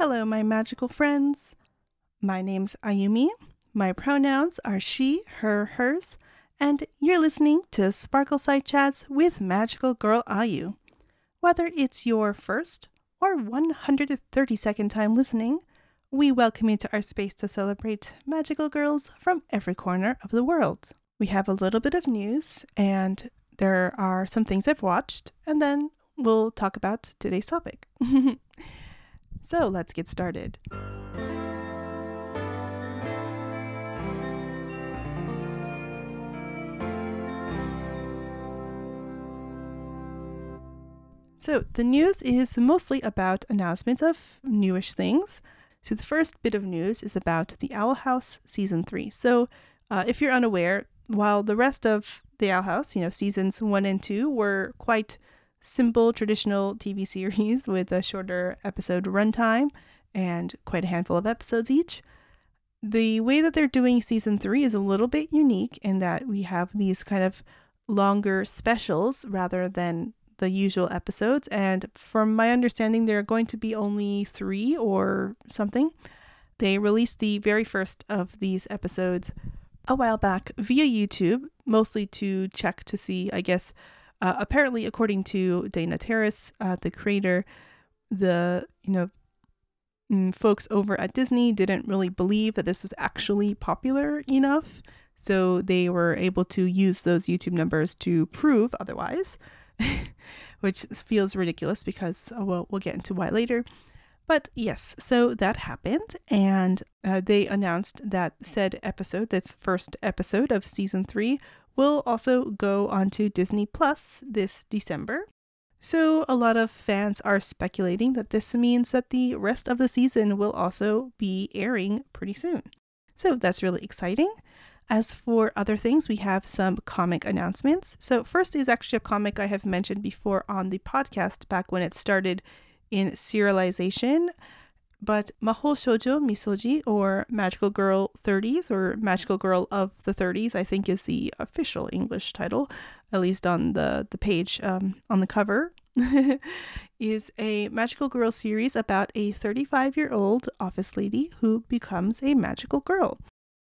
Hello, my magical friends. My name's Ayumi. My pronouns are she, her, hers, and you're listening to Sparkle Side Chats with Magical Girl Ayu. Whether it's your first or 132nd time listening, we welcome you to our space to celebrate magical girls from every corner of the world. We have a little bit of news, and there are some things I've watched, and then we'll talk about today's topic. so let's get started. So, the news is mostly about announcements of newish things. So, the first bit of news is about The Owl House Season 3. So, uh, if you're unaware, while the rest of The Owl House, you know, seasons 1 and 2 were quite simple, traditional TV series with a shorter episode runtime and quite a handful of episodes each, the way that they're doing season 3 is a little bit unique in that we have these kind of longer specials rather than the usual episodes. And from my understanding, there are going to be only three or something. They released the very first of these episodes a while back via YouTube, mostly to check to see, I guess, uh, apparently, according to Dana Terrace, uh, the creator, the, you know, mm, folks over at Disney didn't really believe that this was actually popular enough. So they were able to use those YouTube numbers to prove otherwise. which feels ridiculous because oh, well, we'll get into why later. But yes, so that happened, and uh, they announced that said episode, this first episode of season three, will also go onto Disney Plus this December. So a lot of fans are speculating that this means that the rest of the season will also be airing pretty soon. So that's really exciting. As for other things, we have some comic announcements. So, first is actually a comic I have mentioned before on the podcast back when it started in serialization. But Mahou Shoujo Misoji, or Magical Girl 30s, or Magical Girl of the 30s, I think is the official English title, at least on the, the page um, on the cover, is a magical girl series about a 35 year old office lady who becomes a magical girl.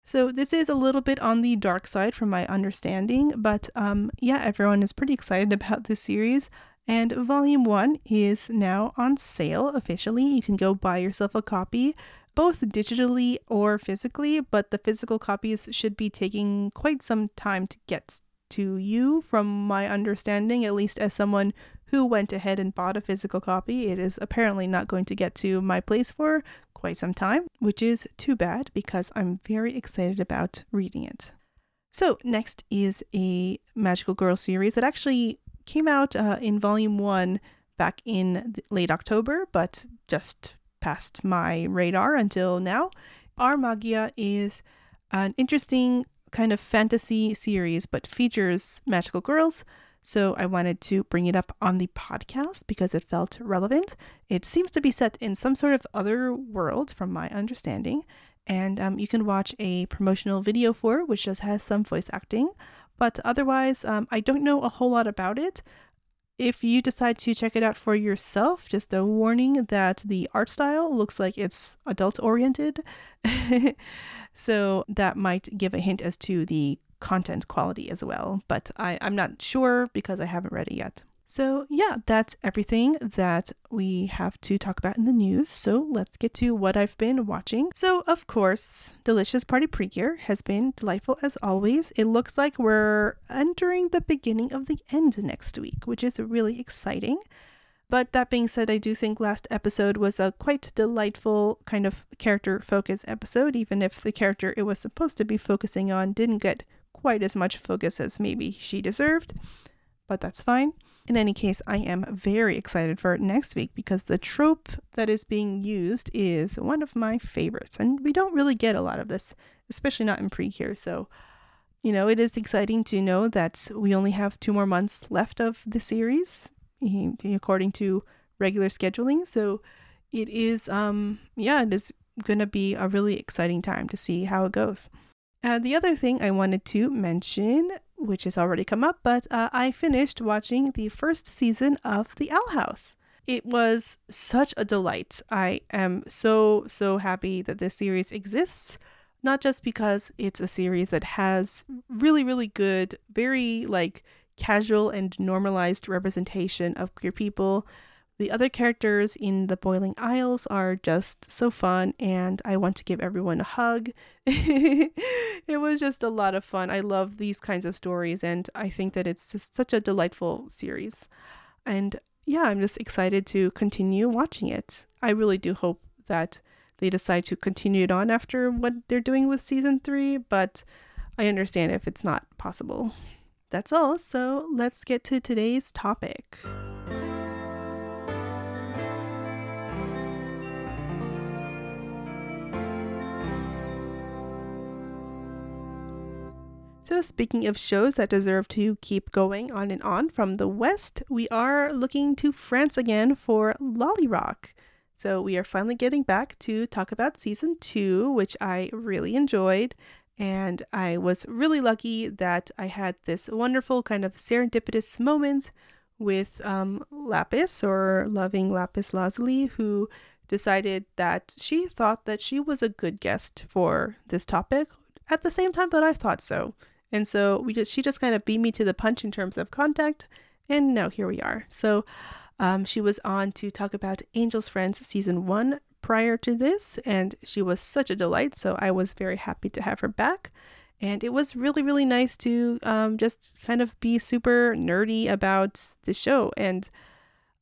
So this is a little bit on the dark side from my understanding, but um, yeah, everyone is pretty excited about this series. And volume one is now on sale officially. You can go buy yourself a copy, both digitally or physically, but the physical copies should be taking quite some time to get to you, from my understanding, at least as someone who went ahead and bought a physical copy. It is apparently not going to get to my place for quite some time, which is too bad because I'm very excited about reading it. So, next is a Magical Girl series that actually came out uh, in volume one back in late October, but just passed my radar until now. Our Magia is an interesting kind of fantasy series, but features magical girls so I wanted to bring it up on the podcast because it felt relevant. It seems to be set in some sort of other world, from my understanding. And um, you can watch a promotional video for it, which just has some voice acting. But otherwise, um, I don't know a whole lot about it. If you decide to check it out for yourself, just a warning that the art style looks like it's adult oriented. so that might give a hint as to the content quality as well, but I, I'm not sure because I haven't read it yet. So, yeah, that's everything that we have to talk about in the news. So, let's get to what I've been watching. So, of course, Delicious Party Precure has been delightful as always. It looks like we're entering the beginning of the end next week, which is really exciting. But that being said, I do think last episode was a quite delightful kind of character focus episode, even if the character it was supposed to be focusing on didn't get quite as much focus as maybe she deserved, but that's fine. In any case, I am very excited for next week because the trope that is being used is one of my favorites, and we don't really get a lot of this, especially not in Precure. So, you know, it is exciting to know that we only have two more months left of the series, according to regular scheduling. So, it is, um, yeah, it is going to be a really exciting time to see how it goes. Uh, the other thing I wanted to mention, which has already come up, but uh, I finished watching the first season of The Owl House. it was such a delight. I am so, so happy that this series exists. Not just because it's a series that has really, really good, very like casual and normalized representation of queer people. The other characters in the Boiling Isles are just so fun, and I want to give everyone a hug. it was just a lot of fun. I love these kinds of stories, and I think that it's just such a delightful series. And yeah, I'm just excited to continue watching it. I really do hope that they decide to continue it on after what they're doing with season three, but I understand if it's not possible. That's all, so let's get to today's topic. So, speaking of shows that deserve to keep going on and on from the West, we are looking to France again for LoliRock. So, we are finally getting back to talk about season two, which I really enjoyed. And I was really lucky that I had this wonderful kind of serendipitous moment with um, Lapis or Loving Lapis Lazuli, who decided that she thought that she was a good guest for this topic at the same time that I thought so. And so we just she just kind of beat me to the punch in terms of contact, and now here we are. So um, she was on to talk about Angel's Friends season one prior to this, and she was such a delight. So I was very happy to have her back. And it was really, really nice to um, just kind of be super nerdy about the show. And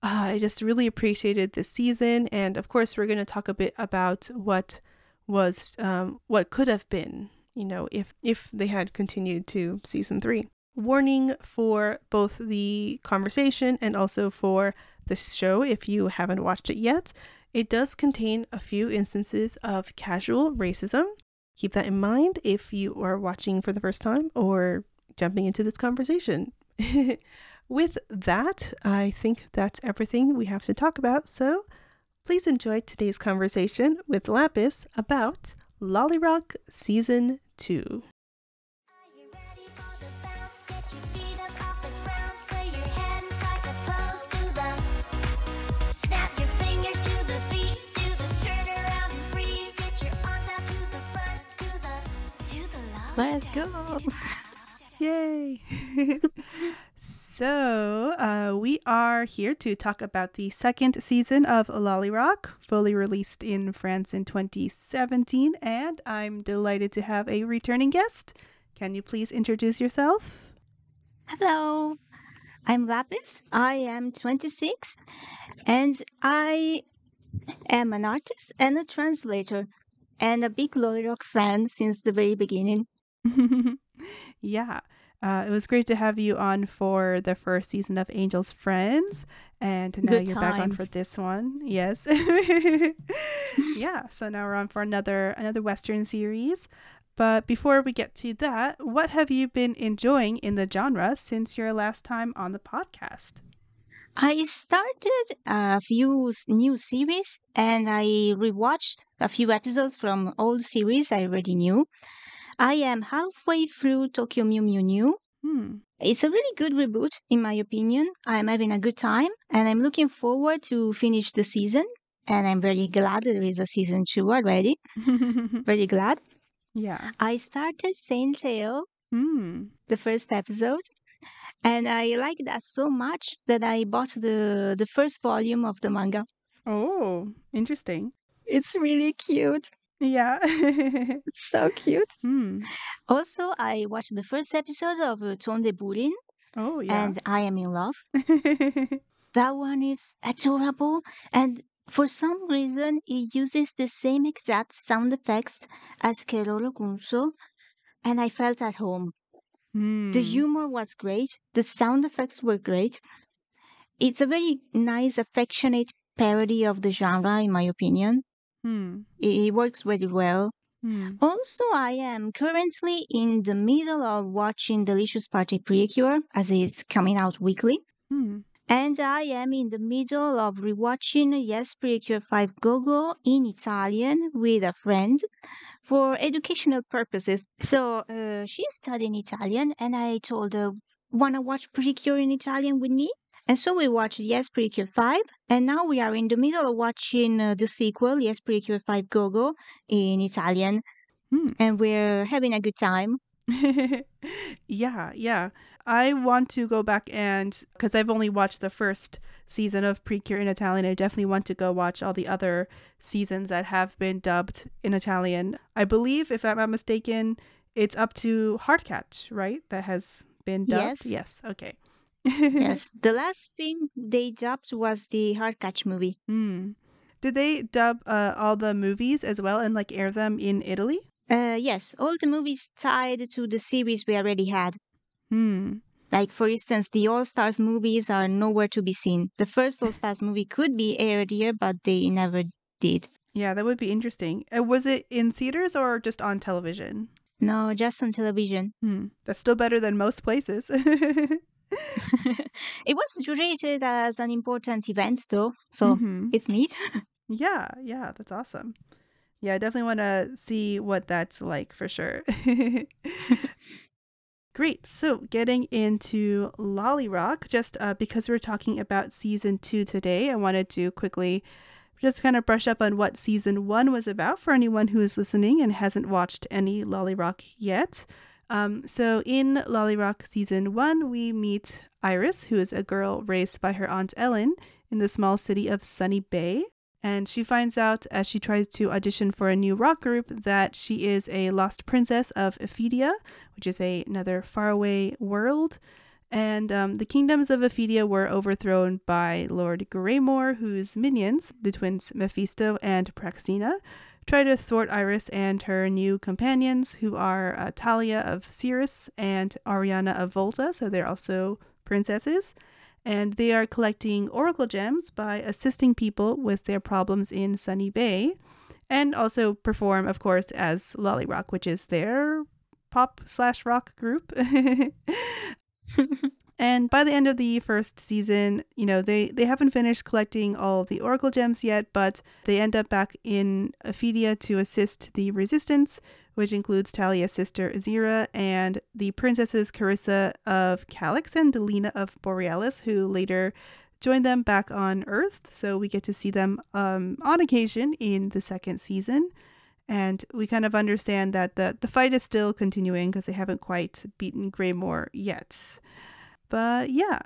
uh, I just really appreciated this season. And of course, we're going to talk a bit about what was, um, what could have been you know, if if they had continued to season 3. Warning for both the conversation and also for the show if you haven't watched it yet. It does contain a few instances of casual racism. Keep that in mind if you are watching for the first time or jumping into this conversation. With that, I think that's everything we have to talk about. So please enjoy today's conversation with Lapis about LoliRock Season 2. Let's go. Yay. so, uh, we are here to talk about the second season of LoliRock, fully released in France in 2017. And I'm delighted to have a returning guest. Can you please introduce yourself? Hello, I'm Lapis. I am 26 and I am an artist and a translator and a big LoliRock fan since the very beginning. yeah. Uh, it was great to have you on for the first season of Angel's Friends, and now Good you're back on for this one. Yes, yeah. So now we're on for another another Western series. But before we get to that, what have you been enjoying in the genre since your last time on the podcast? I started a few new series and I rewatched a few episodes from old series I already knew. I am halfway through Tokyo Mew Mew New. Hmm. It's a really good reboot, in my opinion. I'm having a good time and I'm looking forward to finish the season. And I'm very glad there is a season two already. Very glad. yeah. I started Saint Tail, Hmm. the first episode, and I like that so much that I bought the the first volume of the manga. Oh, interesting. It's really cute. Yeah. It's so cute. hmm. Also, I watched the first episode of uh, Tonde Burin, Oh, yeah. and I am in love. That one is adorable, and for some reason, it uses the same exact sound effects as Keroro Gunso, and I felt at home. hmm. The humor was great. The sound effects were great. It's a very nice, affectionate parody of the genre, in my opinion. Hmm. It, it works very well. Hmm. Also, I am currently in the middle of watching Delicious Party Precure as it's coming out weekly. Hmm. And I am in the middle of rewatching Yes Precure 5 Gogo in Italian with a friend for educational purposes. So uh, she's studying Italian, and I told her, Wanna watch Precure in Italian with me? And so we watched Yes Precure 5, and now we are in the middle of watching uh, the sequel, Yes Precure 5 Gogo, in Italian, Hmm. and we're having a good time. yeah, yeah. I want to go back and because I've only watched the first season of Precure in Italian, I definitely want to go watch all the other seasons that have been dubbed in Italian. I believe, if I'm not mistaken, it's up to Heartcatch, right? That has been dubbed. Yes. Yes. Okay. Yes, the last thing they dubbed was the Heartcatch movie. Hmm. Did they dub uh, all the movies as well and like air them in Italy? Uh, yes, all the movies tied to the series we already had. Hmm. Like, for instance, the All Stars movies are nowhere to be seen. The first All Stars movie could be aired here, but they never did. Yeah, that would be interesting. Uh, was it in theaters or just on television? No, just on television. Hmm. That's still better than most places. it was rated as an important event, though, so Mhm. it's neat. Yeah, yeah, that's awesome. Yeah, I definitely want to see what that's like for sure. Great. So, getting into LoliRock, just uh, because we're talking about season two today, I wanted to quickly just kind of brush up on what season one was about for anyone who is listening and hasn't watched any LoliRock yet. Um, so, in LoliRock season one, we meet Iris, who is a girl raised by her aunt Ellen in the small city of Sunny Bay. And she finds out as she tries to audition for a new rock group that she is a lost princess of Ephedia, which is a, another faraway world. And um, the kingdoms of Ephedia were overthrown by Lord Gramorr, whose minions, the twins Mephisto and Praxina, try to thwart Iris and her new companions, who are uh, Talia of Cirrus and Auriana of Volta, so they're also princesses and they are collecting oracle gems by assisting people with their problems in Sunny Bay, and also perform, of course, as LoliRock, which is their pop slash rock group. and by the end of the first season, you know, they, they haven't finished collecting all the oracle gems yet, but they end up back in Ephedia to assist the resistance, which includes Talia's sister Azira and the princesses Carissa of Calix and Delina of Borealis, who later join them back on Earth. So we get to see them um, on occasion in the second season. And we kind of understand that the, the fight is still continuing because they haven't quite beaten Gramorr yet. But yeah.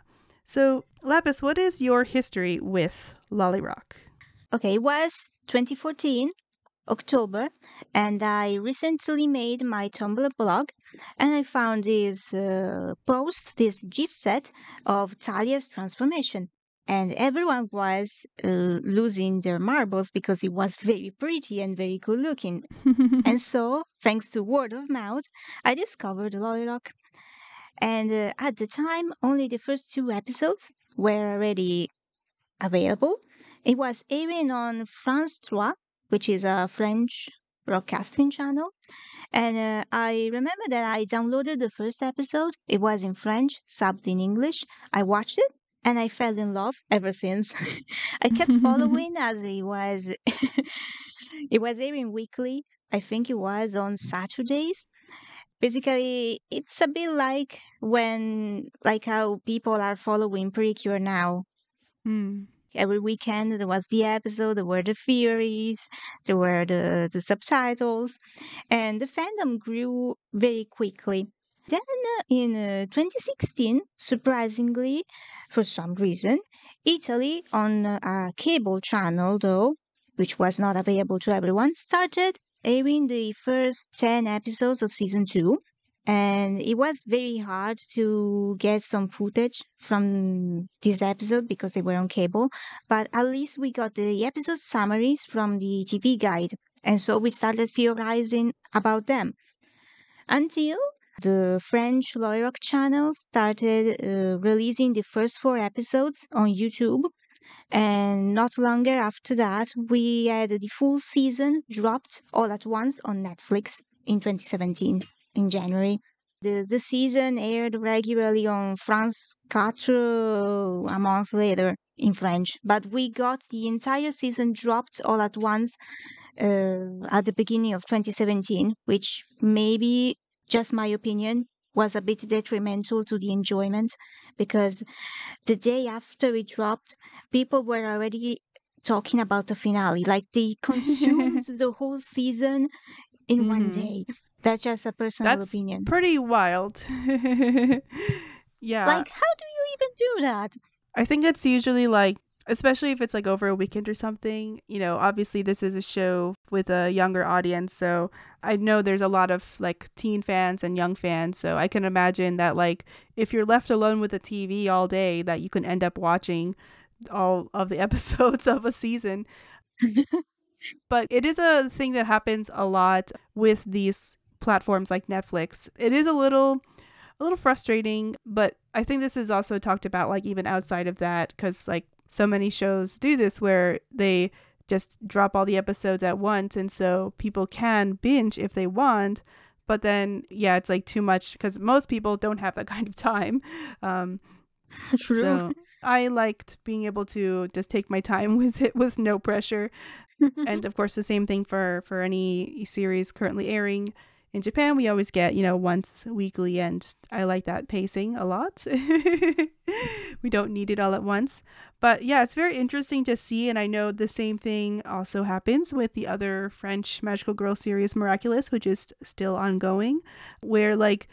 So, Lapis, what is your history with LoliRock? Okay, it was 2014, October, and I recently made my Tumblr blog, and I found this uh, post, this GIF set of Talia's transformation. And everyone was uh, losing their marbles because it was very pretty and very good looking. and so, thanks to word of mouth, I discovered LoliRock. And uh, at the time, only the first two episodes were already available. It was airing on France 3, which is a French broadcasting channel. And uh, I remember that I downloaded the first episode. It was in French, subbed in English. I watched it and I fell in love ever since. I kept following as it was it was airing weekly. I think it was on Saturdays. Basically, it's a bit like when like how people are following Precure now. Hmm. Every weekend there was the episode, there were the theories, there were the, the subtitles, and the fandom grew very quickly. Then uh, in uh, 2016, surprisingly, for some reason, Italy, on a cable channel though, which was not available to everyone, started airing the first 10 episodes of season 2 and it was very hard to get some footage from this episode because they were on cable but at least we got the episode summaries from the tv guide and so we started theorizing about them. Until the french LoliRock channel started uh, releasing the first four episodes on youtube and not longer after that we had the full season dropped all at once on netflix in 2017 in January. The, the season aired regularly on France 4 a month later in French, but we got the entire season dropped all at once uh, at the beginning of 2017, which maybe, just my opinion, was a bit detrimental to the enjoyment because the day after it dropped, people were already talking about the finale. Like they consumed the whole season in one Mhm. day. That's just a personal That's opinion. pretty wild. yeah. Like, how do you even do that? I think it's usually like, especially if it's like over a weekend or something, you know, obviously this is a show with a younger audience. So I know there's a lot of like teen fans and young fans. So I can imagine that, like, if you're left alone with a TV all day, that you can end up watching all of the episodes of a season. but it is a thing that happens a lot with these platforms like Netflix. It is a little a little frustrating, but I think this is also talked about like even outside of that cuz like so many shows do this where they just drop all the episodes at once and so people can binge if they want, but then yeah, it's like too much cuz most people don't have that kind of time. Um True. so I liked being able to just take my time with it with no pressure and of course the same thing for for any series currently airing in Japan we always get you know once weekly and I like that pacing a lot. We don't need it all at once. But yeah it's very interesting to see and I know the same thing also happens with the other French magical girl series Miraculous which is still ongoing where like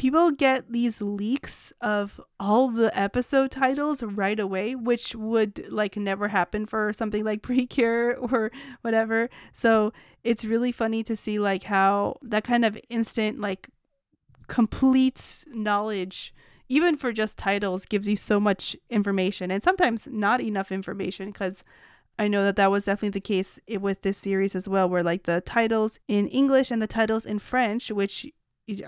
people get these leaks of all the episode titles right away, which would like never happen for something like Precure or whatever. So it's really funny to see like how that kind of instant, like complete knowledge, even for just titles, gives you so much information and sometimes not enough information because. I know that that was definitely the case eh, with this series as well, where like the titles in English and the titles in French, which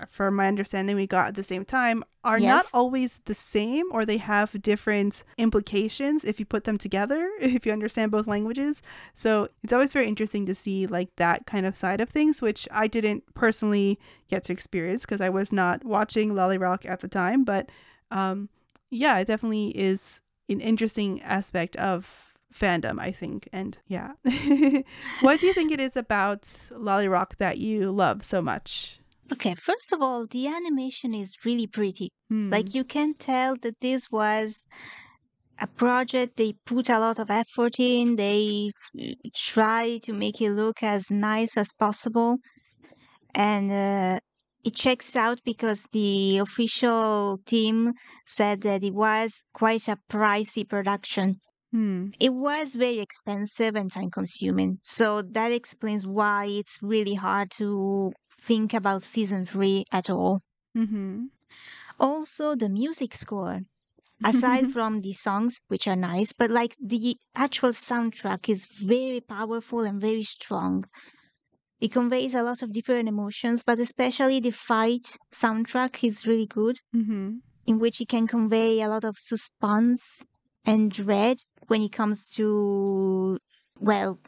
from my understanding we got at the same time are not always the same or they have different implications if you put them together if you understand both languages. So it's always very interesting to see like that kind of side of things which i didn't personally get to experience because i was not watching lolirock at the time but um yeah it definitely is an interesting aspect of fandom i think and yeah. What do you think it is about lolirock that you love so much Okay, first of all, the animation is really pretty. Hmm. Like you can tell that this was a project they put a lot of effort in. They uh, try to make it look as nice as possible. And uh, it checks out because the official team said that it was quite a pricey production. Hmm. It was very expensive and time consuming. So that explains why it's really hard to think about season three at all. Mm-hmm. Also, the music score, aside from the songs, which are nice, but like the actual soundtrack is very powerful and very strong. It conveys a lot of different emotions, but especially the fight soundtrack is really good, mm-hmm. in which it can convey a lot of suspense and dread when it comes to, well,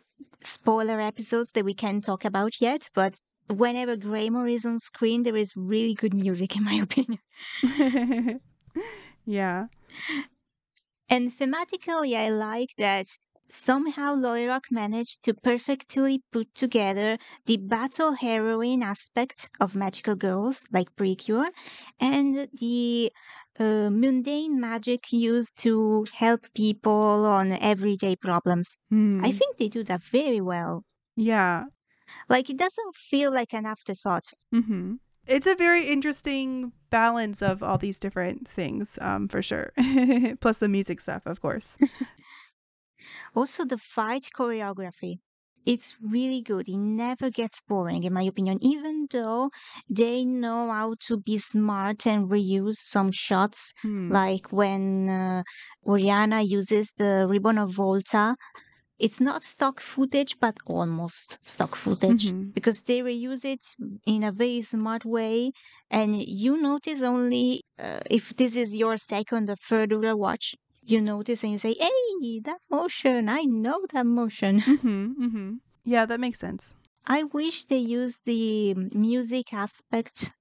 spoiler episodes that we can't talk about yet, but whenever Gramorr is on screen, there is really good music, in my opinion. yeah. And thematically, I like that somehow LoliRock managed to perfectly put together the battle heroine aspect of magical girls, like Precure, and the uh, mundane magic used to help people on everyday problems. Hmm. I think they do that very well. Yeah. Like, it doesn't feel like an afterthought. Mm-hmm. It's a very interesting balance of all these different things, um, for sure. Plus the music stuff, of course. Also, the fight choreography. It's really good. It never gets boring, in my opinion, even though they know how to be smart and reuse some shots, Hmm. like when uh, Auriana uses the ribbon of Volta. It's not stock footage, but almost stock footage Mhm. because they reuse it in a very smart way. And you notice only uh, if this is your second or third Ura watch, you notice and you say, hey, that motion, I know that motion. Mm-hmm. Mm-hmm. Yeah, that makes sense. I wish they used the music aspect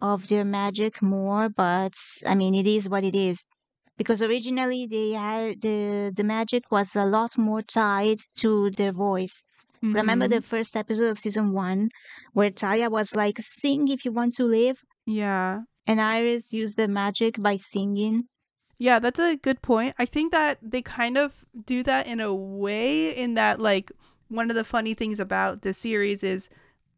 of their magic more, but I mean, it is what it is. Because originally they had the the magic was a lot more tied to their voice. Remember Mhm. the first episode of season one, where Taya was like, "Sing if you want to live," Yeah. and Iris used the magic by singing. Yeah, that's a good point. I think that they kind of do that in a way, in that, like, one of the funny things about the series is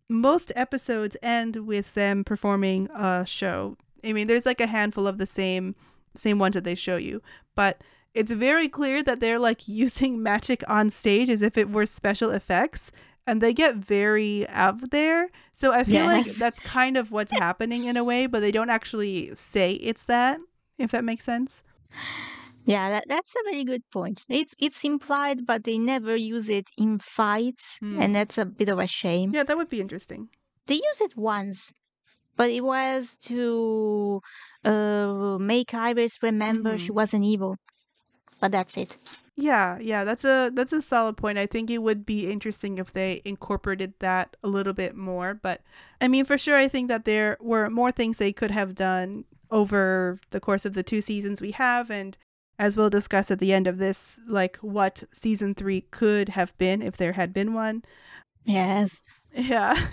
most episodes end with them performing a show. I mean, there's like a handful of the same same ones that they show you, but it's very clear that they're like using magic on stage as if it were special effects and they get very out there. So I feel like that's kind of what's happening in a way, but they don't actually say it's that, if that makes sense. Yeah, that, that's a very good point. It's it's implied, but they never use it in fights, Hmm. and that's a bit of a shame. Yeah, that would be interesting. They use it once, but it was to uh, make Iris remember she Mhm. wasn't evil. But that's it. Yeah, yeah, that's a that's a solid point. I think it would be interesting if they incorporated that a little bit more, but I mean, for sure I think that there were more things they could have done over the course of the two seasons we have and as we'll discuss at the end of this, like what season 3 could have been if there had been one. Yes. Yeah.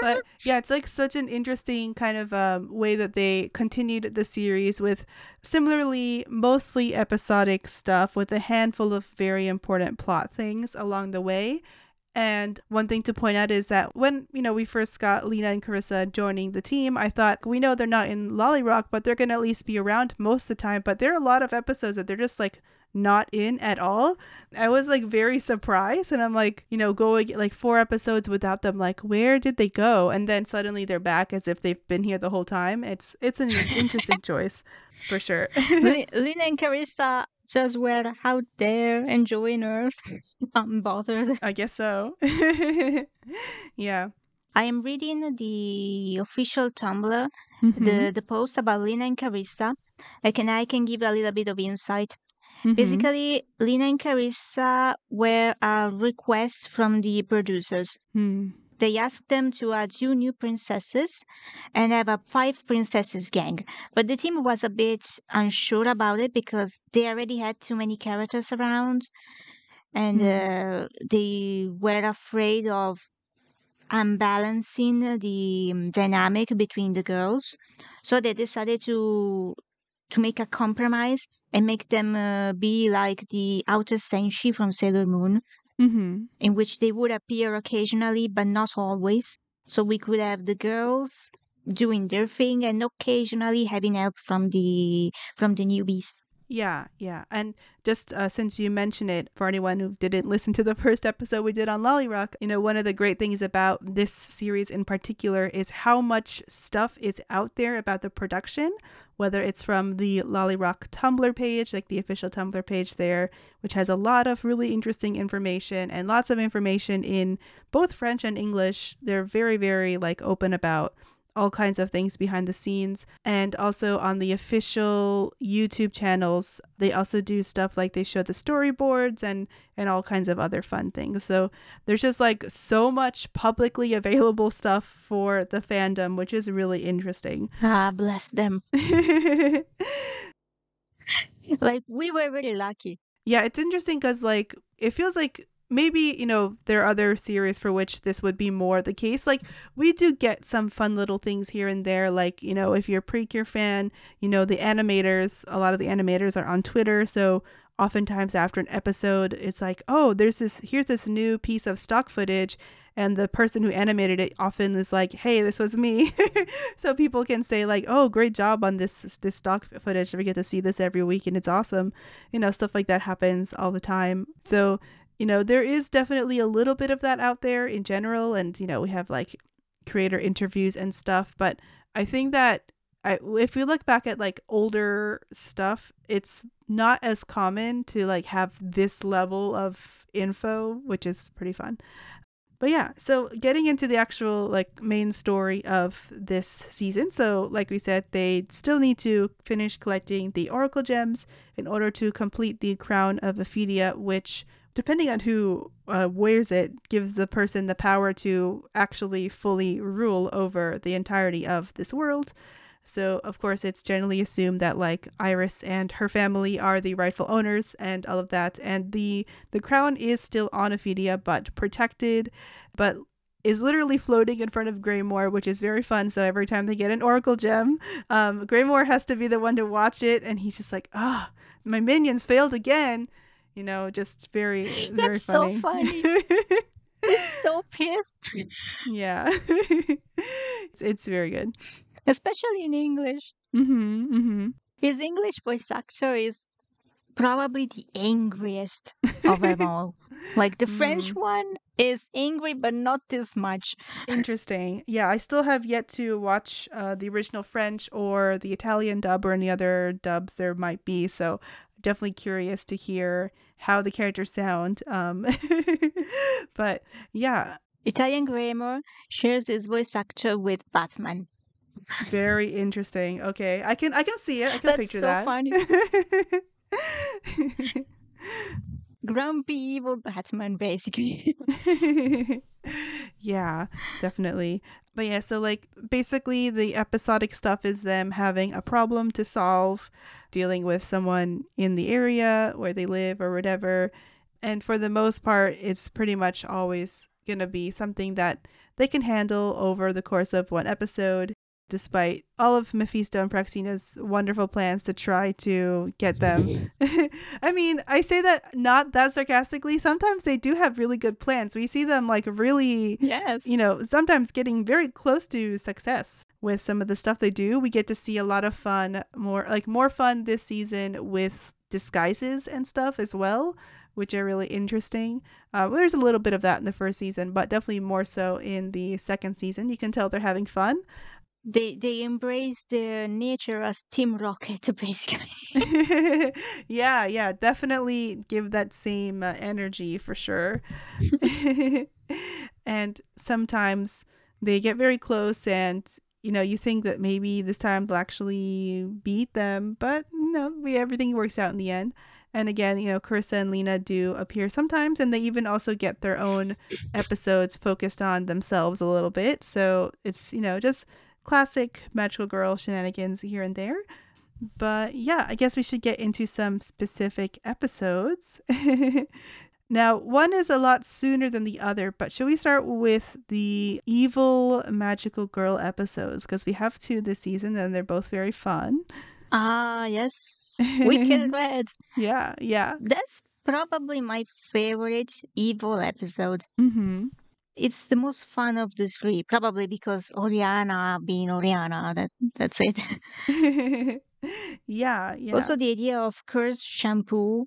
but yeah, it's like such an interesting kind of um, way that they continued the series with similarly mostly episodic stuff with a handful of very important plot things along the way. And one thing to point out is that when, you know, we first got Lyna and Carissa joining the team, I thought, we know they're not in LoliRock, but they're going to at least be around most of the time. But there are a lot of episodes that they're just like not in at all. I was like very surprised. And I'm like, you know, going like four episodes without them, like, where did they go? And then suddenly they're back as if they've been here the whole time. It's, it's an interesting choice for sure. Li- Lyna and Carissa just were out there enjoying Earth, unbothered. I guess so. yeah. I am reading the official Tumblr, Mhm. the, the post about Lyna and Carissa. Like, and I can give a little bit of insight. Mhm. Basically, Lyna and Carissa were a request from the producers. Hmm. They asked them to add two new princesses and have a five princesses gang. But the team was a bit unsure about it because they already had too many characters around and uh, they were afraid of unbalancing the um, dynamic between the girls. So they decided to to make a compromise and make them uh, be like the outer Senshi from Sailor Moon Mm-hmm. in which they would appear occasionally but not always. So we could have the girls doing their thing and occasionally having help from the from the newbies. Yeah, yeah. And just uh, since you mention it, for anyone who didn't listen to the first episode we did on LoliRock, you know, one of the great things about this series in particular is how much stuff is out there about the production, whether it's from the LoliRock Tumblr page, like the official Tumblr page there, which has a lot of really interesting information and lots of information in both French and English. They're very, very like open about all kinds of things behind the scenes. And also on the official YouTube channels, they also do stuff like they show the storyboards and and all kinds of other fun things. So there's just like so much publicly available stuff for the fandom, which is really interesting. Ah, bless them. Like we were really lucky. Yeah, it's interesting because like it feels like maybe you know there are other series for which this would be more the case. Like we do get some fun little things here and there. Like you know if you're a precure fan you know the animators a lot of the animators are on twitter. So oftentimes after an episode it's like oh there's this here's this new piece of stock footage. And the person who animated it often is like hey this was me. So people can say like oh great job on this this stock footage. We get to see this every week and it's awesome. You know stuff like that happens all the time. So you know, there is definitely a little bit of that out there in general. And, you know, we have like creator interviews and stuff. But I think that I, if we look back at like older stuff, it's not as common to like have this level of info, which is pretty fun. But yeah, so getting into the actual like main story of this season. So, like we said, they still need to finish collecting the Oracle gems in order to complete the Crown of Ephedia, which depending on who uh, wears it, gives the person the power to actually fully rule over the entirety of this world. So, of course, it's generally assumed that like Iris and her family are the rightful owners and all of that. And the the crown is still on Ephedia, but protected. But is literally floating in front of Gramorr, which is very fun. So every time they get an Oracle gem, um, Gramorr has to be the one to watch it, and he's just like, "Ah, oh, my minions failed again." You know, just very, very That's funny. so funny. He's so pissed, yeah, it's, it's very good. especially in English. Mm-hmm, mm-hmm. His English voice actor is probably the angriest of them all. Like the French one is angry, but not this much. Interesting. Yeah, I still have yet to watch uh, the original French or the Italian dub or any other dubs there might be. So definitely curious to hear how the characters sound. Um, but yeah, Italian Gramorr shares his voice actor with Batman. very interesting. Okay, I can I can see it. I can That's picture so that. funny. Grumpy evil Batman, basically. yeah, definitely. But yeah, so like basically the episodic stuff is them having a problem to solve, dealing with someone in the area where they live or whatever. And for the most part, it's pretty much always going to be something that they can handle over the course of one episode, despite all of Mephisto and Praxina's wonderful plans to try to get them. I mean, I say that not that sarcastically. Sometimes they do have really good plans. We see them like really yes. you know, sometimes getting very close to success with some of the stuff they do. We get to see a lot of fun, more like more fun this season with disguises and stuff as well, which are really interesting. Uh, well, there's a little bit of that in the first season, but definitely more so in the second season. You can tell they're having fun. They they embrace their nature as Team Rocket, basically. yeah, yeah, definitely give that same uh, energy for sure. and sometimes they get very close and you know, you think that maybe this time they'll actually beat them, but no, everything works out in the end. And again, you know, Carissa and Lyna do appear sometimes, and they even also get their own episodes focused on themselves a little bit. So it's, you know, just classic magical girl shenanigans here and there. But yeah, I guess we should get into some specific episodes. now, one is a lot sooner than the other, but should we start with the evil magical girl episodes? Because we have two this season and they're both very fun. Ah, yes. Wicked Red. Yeah, yeah. That's probably my favorite evil episode. Mm-hmm. It's the most fun of the three, probably because Auriana being Auriana. That that's it. yeah, yeah. Also, the idea of cursed shampoo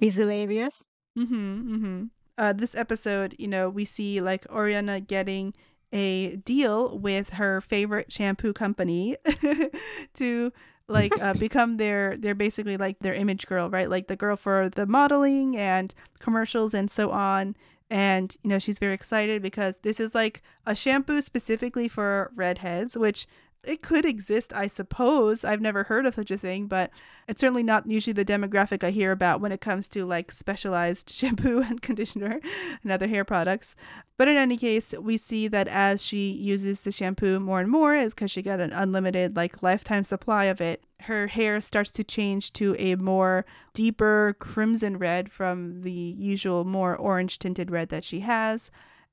is hilarious. Mm-hmm, mm-hmm. Uh, this episode, you know, we see like Auriana getting a deal with her favorite shampoo company to like uh, become their they're basically like their image girl right like the girl for the modeling and commercials and so on and you know she's very excited because this is like a shampoo specifically for redheads which it could exist i suppose. I've never heard of such a thing but it's certainly not usually the demographic i hear about when it comes to like specialized shampoo and conditioner and other hair products. But in any case we see that as she uses the shampoo more and more is because she got an unlimited like lifetime supply of it her hair starts to change to a more deeper crimson red from the usual more orange tinted red that she has.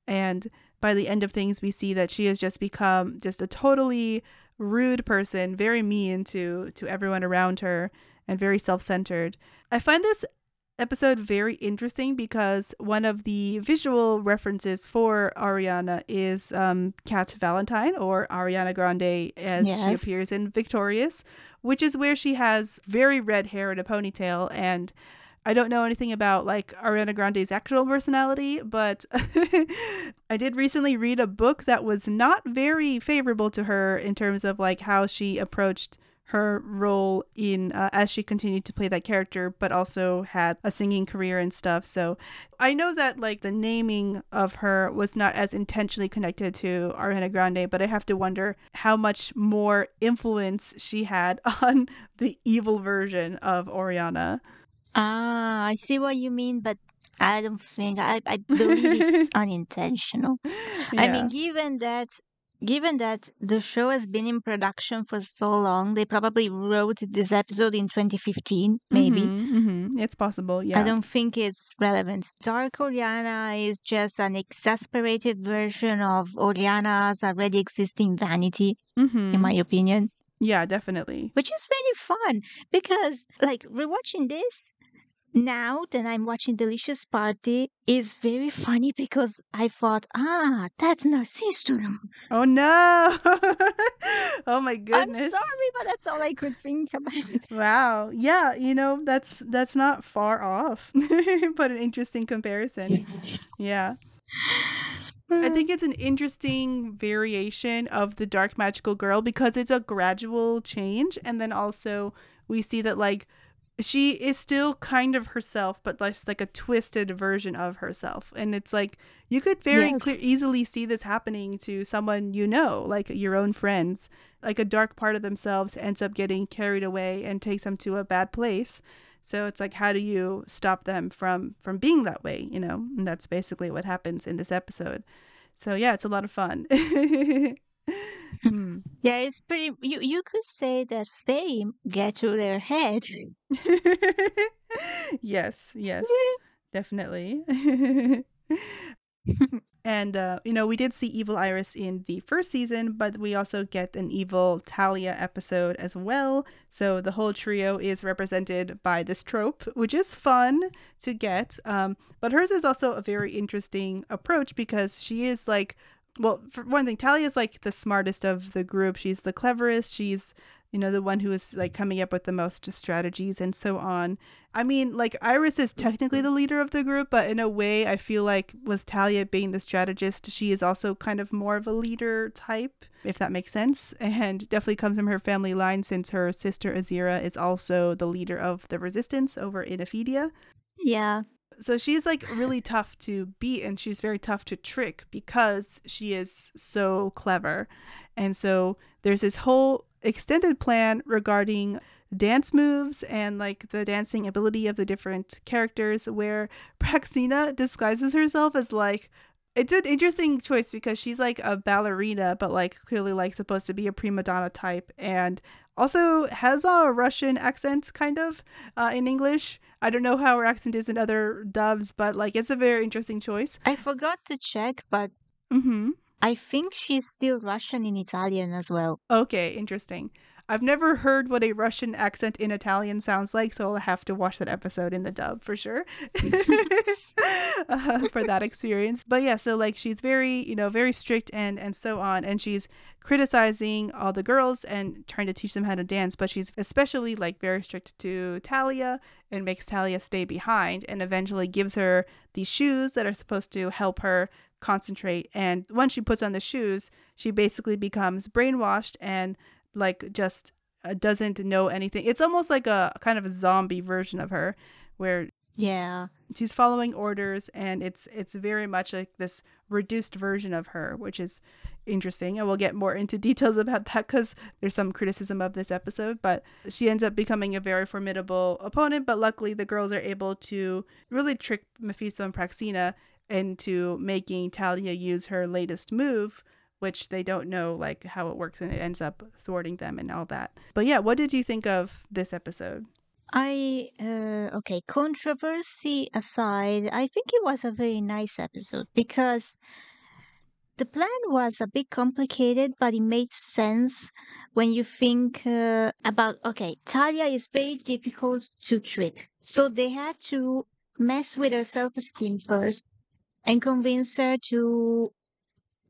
And by the end of things we see that she has just become just a totally rude person very mean to to everyone around her and very self-centered. I find this episode very interesting because one of the visual references for ariana is um cat valentine or ariana grande as she appears in victorious which is where she has very red hair and a ponytail and I don't know anything about like Ariana Grande's actual personality, but I did recently read a book that was not very favorable to her in terms of like how she approached her role in uh, as she continued to play that character but also had a singing career and stuff. So i know that like the naming of her was not as intentionally connected to ariana grande but i have to wonder how much more influence she had on the evil version of auriana Ah, I see what you mean, but I don't think I, I believe it's unintentional. I Yeah. mean, given that given that the show has been in production for so long, they probably wrote this episode in 2015, maybe. Mhm, mhm. It's possible, yeah. I don't think it's relevant. Dark Auriana is just an exasperated version of Auriana's already existing vanity, in my opinion, Yeah, definitely. which is really fun because, like, rewatching this now that I'm watching Delicious Party is very funny because I thought, ah, that's Narciso. Oh no. oh my goodness! I'm goodness. sorry, but that's all I could think about. Wow. Yeah, you know, that's that's not far off. but an interesting comparison. Yeah. I think it's an interesting variation of the dark magical girl because it's a gradual change and then also we see that like she is still kind of herself but like like a twisted version of herself. And it's like you could very Yes. clear, easily see this happening to someone you know like your own friends. Like a dark part of themselves ends up getting carried away and takes them to a bad place. So it's like how do you stop them from from being that way you know? And that's basically what happens in this episode. So yeah it's a lot of fun Hmm. Yeah, it's pretty. You you could say that fame get to their head. yes yes definitely and uh, you know we did see evil iris in the first season but we also get an evil talia episode as well so the whole trio is represented by this trope which is fun to get um, but hers is also a very interesting approach because she is like well for one thing talia is like the smartest of the group she's the cleverest she's you know the one who is like coming up with the most strategies and so on I mean, like Iris is technically the leader of the group, but in a way, I feel like with Talia being the strategist, she is also kind of more of a leader type, if that makes sense. And definitely comes from her family line since her sister Azira is also the leader of the resistance over in Ephedia. Yeah, So she's like really tough to beat and she's very tough to trick because she is so clever. And so there's this whole extended plan regarding dance moves and like the dancing ability of the different characters where Praxina disguises herself as like it's an interesting choice because she's like a ballerina but like clearly like supposed to be a prima donna type and also has a Russian accent kind of uh, in English. I don't know how her accent is in other dubs, but like it's a very interesting choice. I forgot to check, but Mm-hmm. I think she's still Russian in Italian as well. Okay, interesting. I've never heard what a Russian accent in Italian sounds like, so I'll have to watch that episode in the dub for sure uh, for that experience. But yeah, so like she's very, you know, very strict and and so on, and she's criticizing all the girls and trying to teach them how to dance. But she's especially like very strict to Talia and makes Talia stay behind, and eventually gives her these shoes that are supposed to help her concentrate. And once she puts on the shoes, she basically becomes brainwashed and like just uh, doesn't know anything. It's almost like a kind of a zombie version of her where Yeah. she's following orders and it's it's very much like this reduced version of her, which is interesting. And we'll get more into details about that cuz there's some criticism of this episode, but she ends up becoming a very formidable opponent, but luckily the girls are able to really trick Mephisto and Praxina into making Talia use her latest move which they don't know like how it works and it ends up thwarting them and all that. But yeah, what did you think of this episode? I uh, okay, controversy aside, I think it was a very nice episode because the plan was a bit complicated, but it made sense when you think uh, about okay, Talia is very difficult to trick, so they had to mess with her self-esteem first and convince her to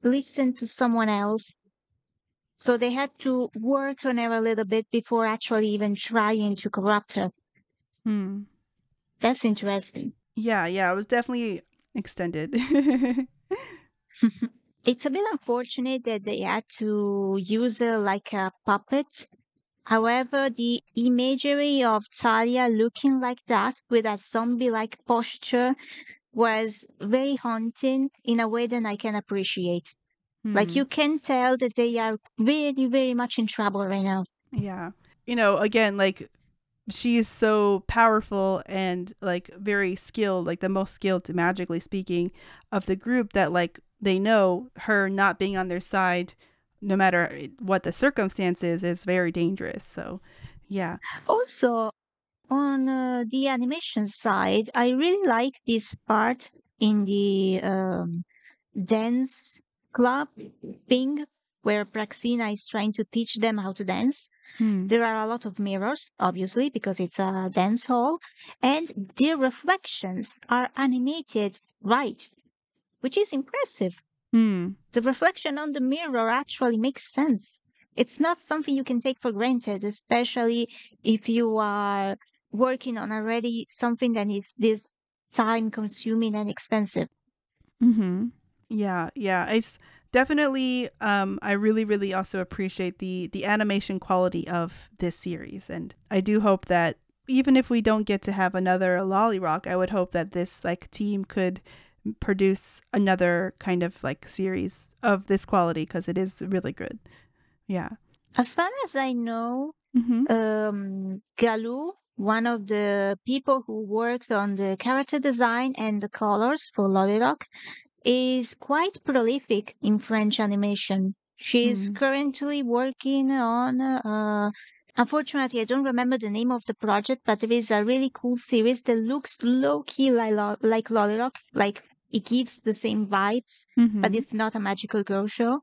listen to someone else. So they had to work on her a little bit before actually even trying to corrupt her. Hmm. That's interesting. Yeah, yeah, it was definitely extended. It's a bit unfortunate that they had to use her like a puppet. However, the imagery of Talia looking like that with that zombie like posture was very haunting in a way that I can appreciate. Like Hmm. you can tell that they are really, very much in trouble right now. Yeah. You know, again, like she is so powerful and like very skilled, like the most skilled magically speaking of the group that like they know her not being on their side no matter what the circumstances, is very dangerous. So, yeah. Also, on uh, the animation side, I really like this part in the um, dance club thing where Praxina is trying to teach them how to dance. Hmm. There are a lot of mirrors, obviously, because it's a dance hall, and their reflections are animated right, which is impressive. Hmm. The reflection on the mirror actually makes sense. It's not something you can take for granted, especially if you are working on already something that is this time consuming and expensive. Mm-hmm. Yeah, yeah. It's definitely um I really, really also appreciate the the animation quality of this series. And I do hope that even if we don't get to have another LoliRock, I would hope that this like team could produce another kind of like series of this quality because it is really good. Yeah. As far as I know, Mm-hmm. um, Galou, one of the people who worked on the character design and the colors for LoliRock, is quite prolific in French animation. She's Mm. currently working on, uh, unfortunately, I don't remember the name of the project, but there is a really cool series that looks low key like, Lo- like LoliRock. Like it gives the same vibes, Mm-hmm. but it's not a magical girl show.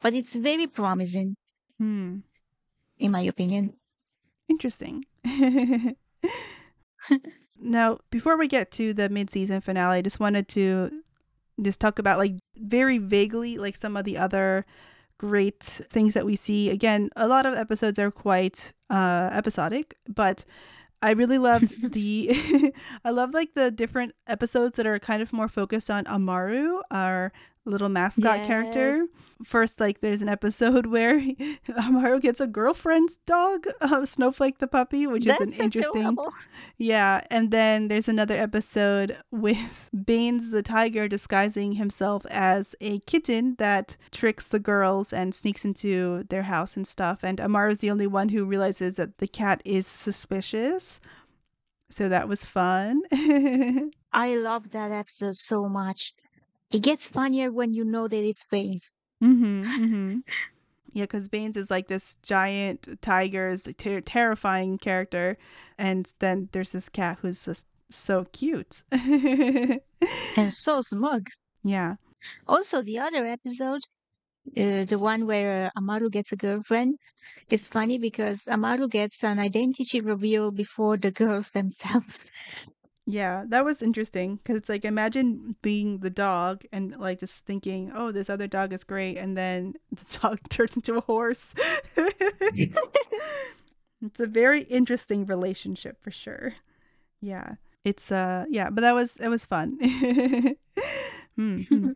But it's very promising, Hmm. in my opinion. Interesting. Now, before we get to the mid-season finale, I just wanted to just talk about like very vaguely like some of the other great things that we see. Again, a lot of episodes are quite uh episodic, but I really loved the I love like the different episodes that are kind of more focused on Amaru, our little mascot character. First, like there's an episode where Amaru gets a girlfriend's dog, uh, Snowflake the puppy, which That's is an interesting adorable. yeah, and then there's another episode with Baines the tiger disguising himself as a kitten that tricks the girls and sneaks into their house and stuff. And Amaru's the only one who realizes that the cat is suspicious. So that was fun. I love that episode so much. It gets funnier when you know that it's Baines. hmm hmm Yeah, because Baines is like this giant tiger's ter- terrifying character, and then there's this cat who's just so cute. and so smug. yeah. Also, the other episode, uh, the one where uh, Amaru gets a girlfriend, is funny because Amaru gets an identity reveal before the girls themselves. Yeah, that was interesting because it's like imagine being the dog and like just thinking, oh, this other dog is great, and then the dog turns into a horse. it's a very interesting relationship for sure. Yeah, it's uh, yeah, but that was it was fun. Mhm.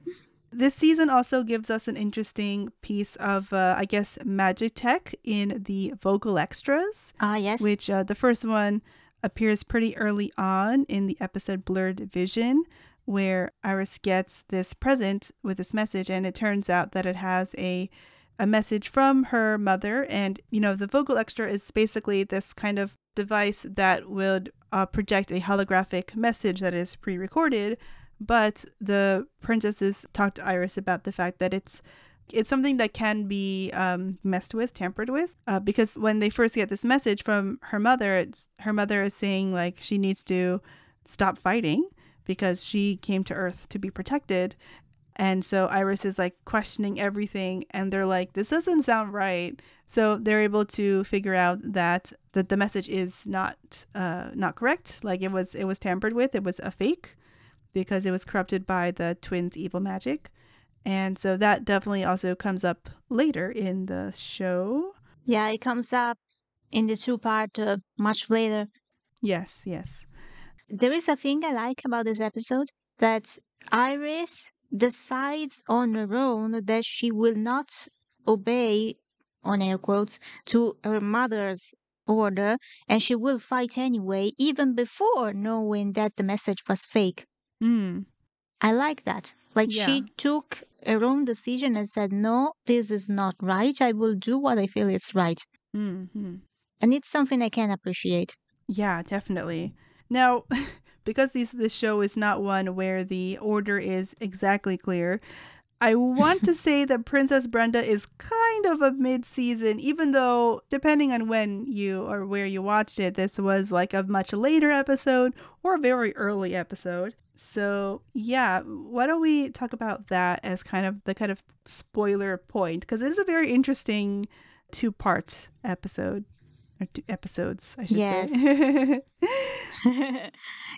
This season also gives us an interesting piece of, uh, I guess, magic tech in the vocal extras Ah, yes. which uh, the first one appears pretty early on in the episode Blurred Vision, where Iris gets this present with this message, and it turns out that it has a a message from her mother. And you know, the vocal extra is basically this kind of device that would uh, project a holographic message that is pre-recorded. But the princesses talk to Iris about the fact that it's it's something that can be um, messed with, tampered with, uh, because when they first get this message from her mother, it's her mother is saying like she needs to stop fighting because she came to Earth to be protected, and so Iris is like questioning everything, and they're like, this doesn't sound right. So they're able to figure out that that the message is not uh, not correct, like it was it was tampered with, it was a fake, because it was corrupted by the twins' evil magic. And so that definitely also comes up later in the show. yeah, it comes up in the two part uh, much later. Yes, yes. There is a thing I like about this episode that Iris decides on her own that she will not obey, on air quotes, to her mother's order and she will fight anyway, even before knowing that the message was fake. Mm, I like that. Like Yeah. she took her own decision and said, No, this is not right. I will do what I feel is right. mm, mm. And it's something I can appreciate. Yeah, definitely. Now, because these, this show is not one where the order is exactly clear, I want to say that Princess Brenda is kind of a mid season, even though, depending on when you or where you watched it, this was like a much later episode or a very early episode. So, yeah, why don't we talk about that as kind of the kind of spoiler point? Because it is a very interesting two part episode or two episodes, I should Yes. say.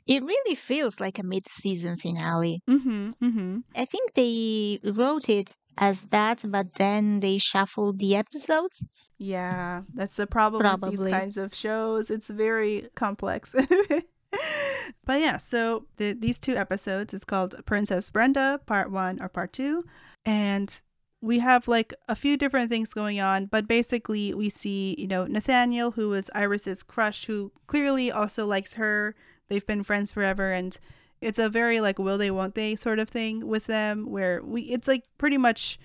it really feels like a mid-season finale. mm-hmm, mm-hmm. I think they wrote it as that, but then they shuffled the episodes. Yeah, that's the problem with these kinds of shows. It's very complex. but yeah, so the, these two episodes is called Princess Brenda Part 1 or Part 2 and we have like a few different things going on, but basically we see, you know, Nathaniel who is Iris's crush who clearly also likes her. They've been friends forever and it's a very like will they won't they sort of thing with them where we it's like pretty much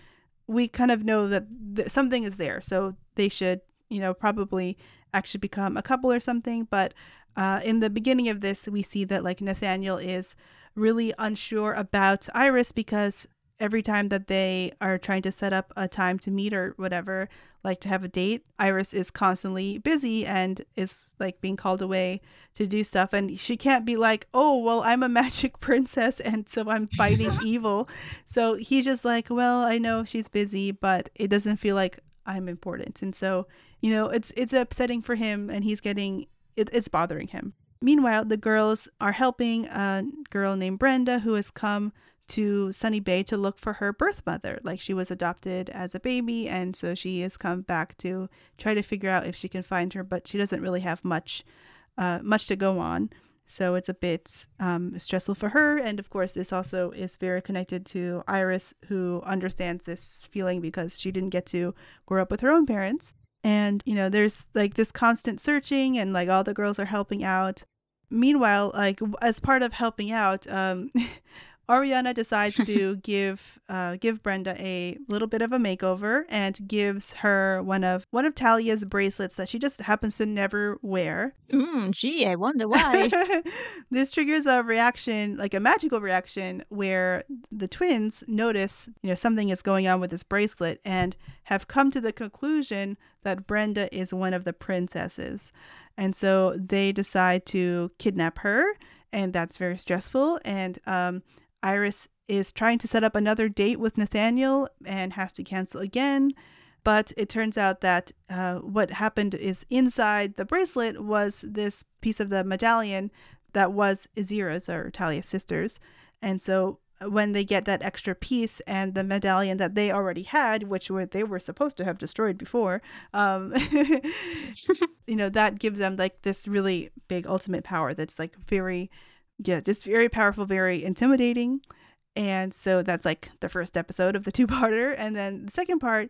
we kind of know that th- something is there so they should you know probably actually become a couple or something but uh, in the beginning of this we see that like nathaniel is really unsure about iris because every time that they are trying to set up a time to meet or whatever like to have a date iris is constantly busy and is like being called away to do stuff. And she can't be like oh well i'm a magic princess and so i'm fighting evil. So he's just like well i know she's busy but it doesn't feel like i'm important. And so you know it's it's upsetting for him and he's getting it, it's bothering him. Meanwhile the girls are helping a girl named brenda who has come to Sunny Bay to look for her birth mother. Like she was adopted as a baby, and so she has come back to try to figure out if she can find her, but she doesn't really have much, uh, much to go on. So it's a bit um, stressful for her, and of course, this also is very connected to Iris, who understands this feeling because she didn't get to grow up with her own parents. And you know, there's like this constant searching, and like all the girls are helping out. Meanwhile, like as part of helping out, um, Auriana decides to give uh, give Brenda a little bit of a makeover and gives her one of one of Talia's bracelets that she just happens to never wear. Mm, gee, I wonder why. this triggers a reaction, like a magical reaction, where the twins notice, you know, something is going on with this bracelet and have come to the conclusion that Brenda is one of the princesses. And so they decide to kidnap her, and that's very stressful. And um, Iris is trying to set up another date with Nathaniel and has to cancel again. But it turns out that uh, what happened is inside the bracelet was this piece of the medallion that was Azira's or Talia's sister's. And so when they get that extra piece and the medallion that they already had, which were they were supposed to have destroyed before, um, you know, that gives them like this really big ultimate power that's like very yeah, just very powerful, very intimidating. And so that's like the first episode of the two parter. And then the second part,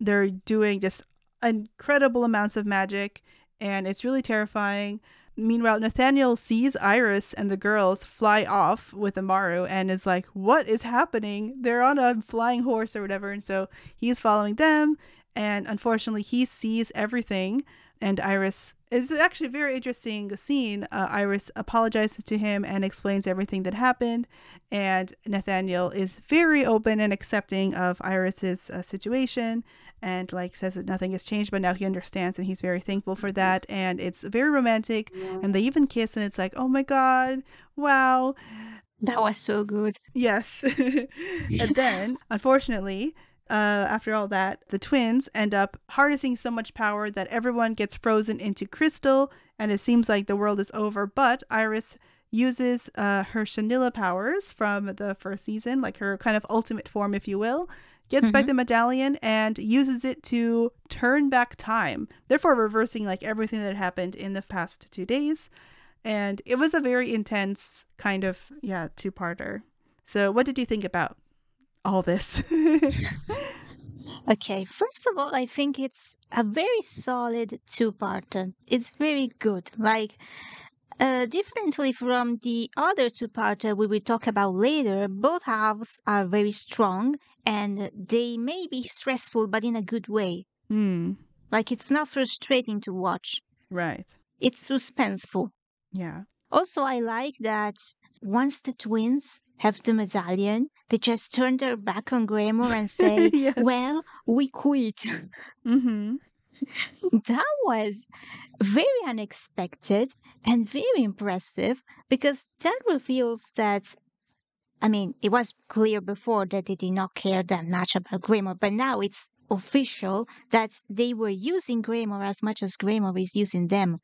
they're doing just incredible amounts of magic, and it's really terrifying. Meanwhile, Nathaniel sees Iris and the girls fly off with Amaru and is like, What is happening? They're on a flying horse or whatever. And so he's following them. And unfortunately, he sees everything. And Iris it's actually a very interesting scene. Uh, Iris apologizes to him and explains everything that happened, and Nathaniel is very open and accepting of Iris's uh, situation, and like says that nothing has changed, but now he understands, and he's very thankful for that. And it's very romantic, and they even kiss, and it's like, oh my god, wow, that was so good. yes. and then, unfortunately, uh, after all that, the twins end up harnessing so much power that everyone gets frozen into crystal, and it seems like the world is over. But Iris uses uh, her Shanilla powers from the first season, like her kind of ultimate form, if you will, gets back Mhm. the medallion and uses it to turn back time, therefore reversing like everything that happened in the past two days. And it was a very intense kind of, yeah, two parter. So, what did you think about all this? Okay, first of all, I think it's a very solid two-parter. It's very good. Like, uh, differently from the other two-parter we will talk about later, both halves are very strong and they may be stressful, but in a good way. Hmm. Like, it's not frustrating to watch. Right. It's suspenseful. Yeah. Also, I like that once the twins have the medallion, they just turn their back on Gramorr and say, yes. Well, we quit. mm-hmm. that was very unexpected and very impressive because that reveals that I mean, it was clear before that they did not care that much about Gramorr, but now it's official that they were using Gramorr as much as Gramorr is using them.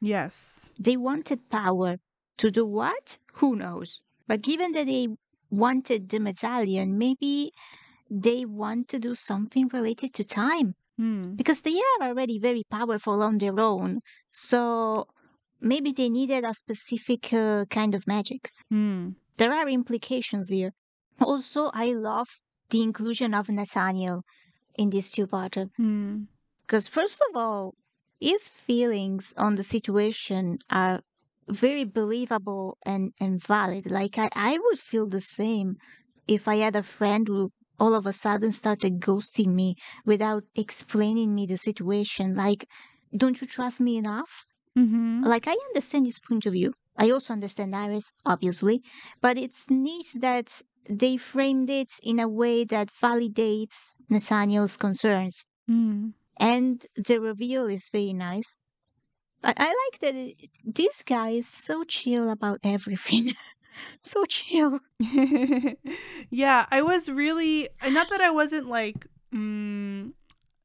Yes. They wanted power. To do what? Who knows? But given that they wanted the medallion, maybe they want to do something related to time. Hmm. Because they are already very powerful on their own. So maybe they needed a specific uh, kind of magic. Hmm. There are implications here. Also, I love the inclusion of Nathaniel in this two-parter. Hmm. Because first of all, his feelings on the situation are very believable and, and valid. Like I, I would feel the same if I had a friend who all of a sudden started ghosting me without explaining me the situation. Like, don't you trust me enough? Mm-hmm. Like I understand his point of view. I also understand Iris, obviously, but it's neat that they framed it in a way that validates Nathaniel's concerns. Hmm. And the reveal is very nice. I, like that this guy is so chill about everything. so chill. yeah, I was really not that I wasn't like mm,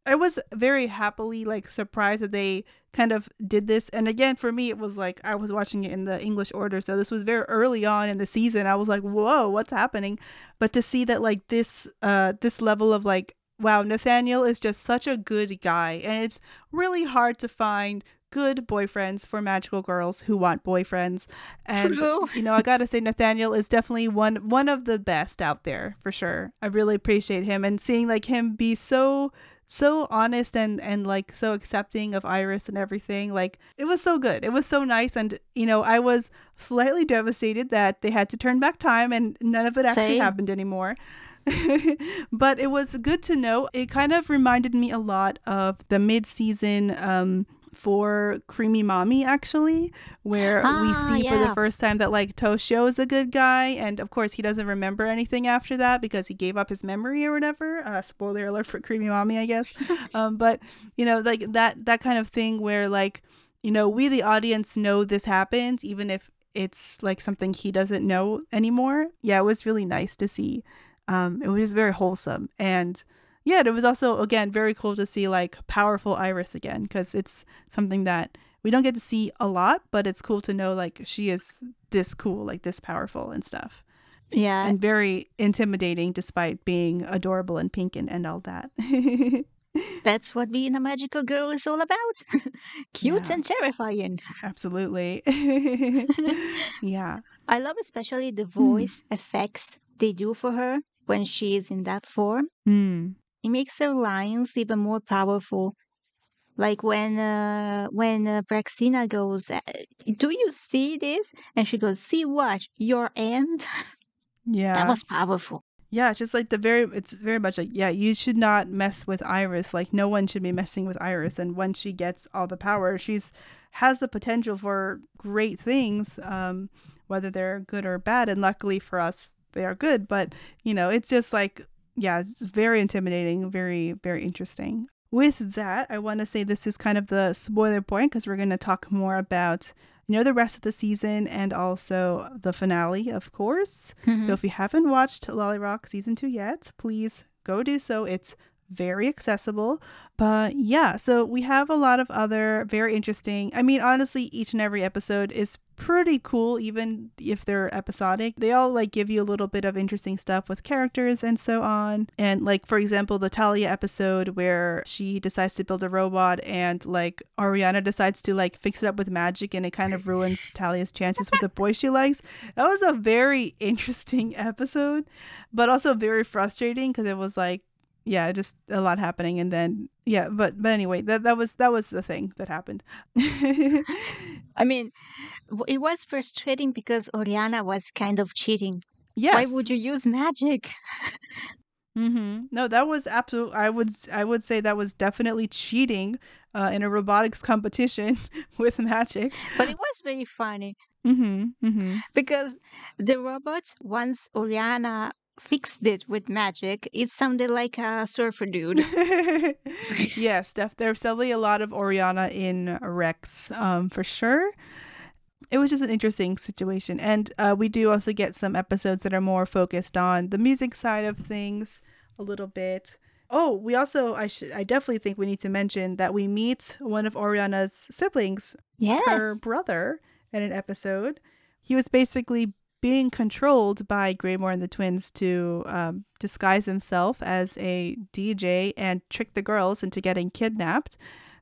I was very happily like surprised that they kind of did this. And again, for me, it was like I was watching it in the English order, so this was very early on in the season. I was like, "Whoa, what's happening?" But to see that like this uh this level of like wow, Nathaniel is just such a good guy, and it's really hard to find good boyfriends for magical girls who want boyfriends. And True. you know, I gotta say Nathaniel is definitely one one of the best out there for sure. I really appreciate him and seeing like him be so so honest and and like so accepting of Iris and everything. Like it was so good. It was so nice and you know, I was slightly devastated that they had to turn back time and none of it actually Same. happened anymore. but it was good to know. It kind of reminded me a lot of the mid-season um for Creamy Mami actually, where we Ah, see for the first time that like Toshio is a good guy, and of course he doesn't remember anything after that because he gave up his memory or whatever. Uh, spoiler alert for Creamy Mami, I guess. um, but you know, like that that kind of thing where like you know we the audience know this happens even if it's like something he doesn't know anymore. Yeah, it was really nice to see. Um, it was very wholesome and yeah, it was also again very cool to see like powerful Iris again because it's something that we don't get to see a lot, but it's cool to know like she is this cool, like this powerful and stuff, Yeah. and very intimidating despite being adorable and pink and, and all that. That's what being a magical girl is all about. Cute Yeah. and terrifying. Absolutely. yeah. I love especially the Hmm. voice effects they do for her when she is in that form. Mm. It makes her lines even more powerful. Like when uh, when uh, Praxina goes, "Uh, "Do you see this?" and she goes, "See what? Your end." Yeah. That was powerful. Yeah, just like the very it's very much like yeah, you should not mess with Iris. Like no one should be messing with Iris and once she gets all the power, she's has the potential for great things um whether they're good or bad and luckily for us they are good, but you know, it's just like yeah, it's very intimidating, very very interesting. With that, I want to say this is kind of the spoiler point because we're going to talk more about you know the rest of the season and also the finale, of course. So mm-hmm. if you haven't watched LoliRock season two yet, please go do so. It's very accessible. But yeah, so we have a lot of other very interesting. I mean, honestly, each and every episode is pretty cool, even if they're episodic. They all like give you a little bit of interesting stuff with characters and so on. And like, for example, the Talia episode where she decides to build a robot and like Auriana decides to like fix it up with magic and it kind of ruins Talia's chances with the boy she likes. That was a very interesting episode, but also very frustrating because it was like, yeah, just a lot happening, and then yeah, but but anyway, that that was that was the thing that happened. I mean, it was frustrating because Auriana was kind of cheating. yes. Why would you use magic? Mm-hmm. No, that was absolute. I would I would say that was definitely cheating uh, in a robotics competition with magic. But it was very funny. Mm-hmm. Mm-hmm. because the robot, once Auriana fixed it with magic, it sounded like a surfer dude. yes, def- there's definitely a lot of Auriana in Rex, um, for sure. It was just an interesting situation, and uh, we do also get some episodes that are more focused on the music side of things a little bit. Oh, we also I should I definitely think we need to mention that we meet one of Auriana's siblings, Yes. her brother, in an episode. He was basically being controlled by Gramorr and the twins to um, disguise himself as a DJ and trick the girls into getting kidnapped.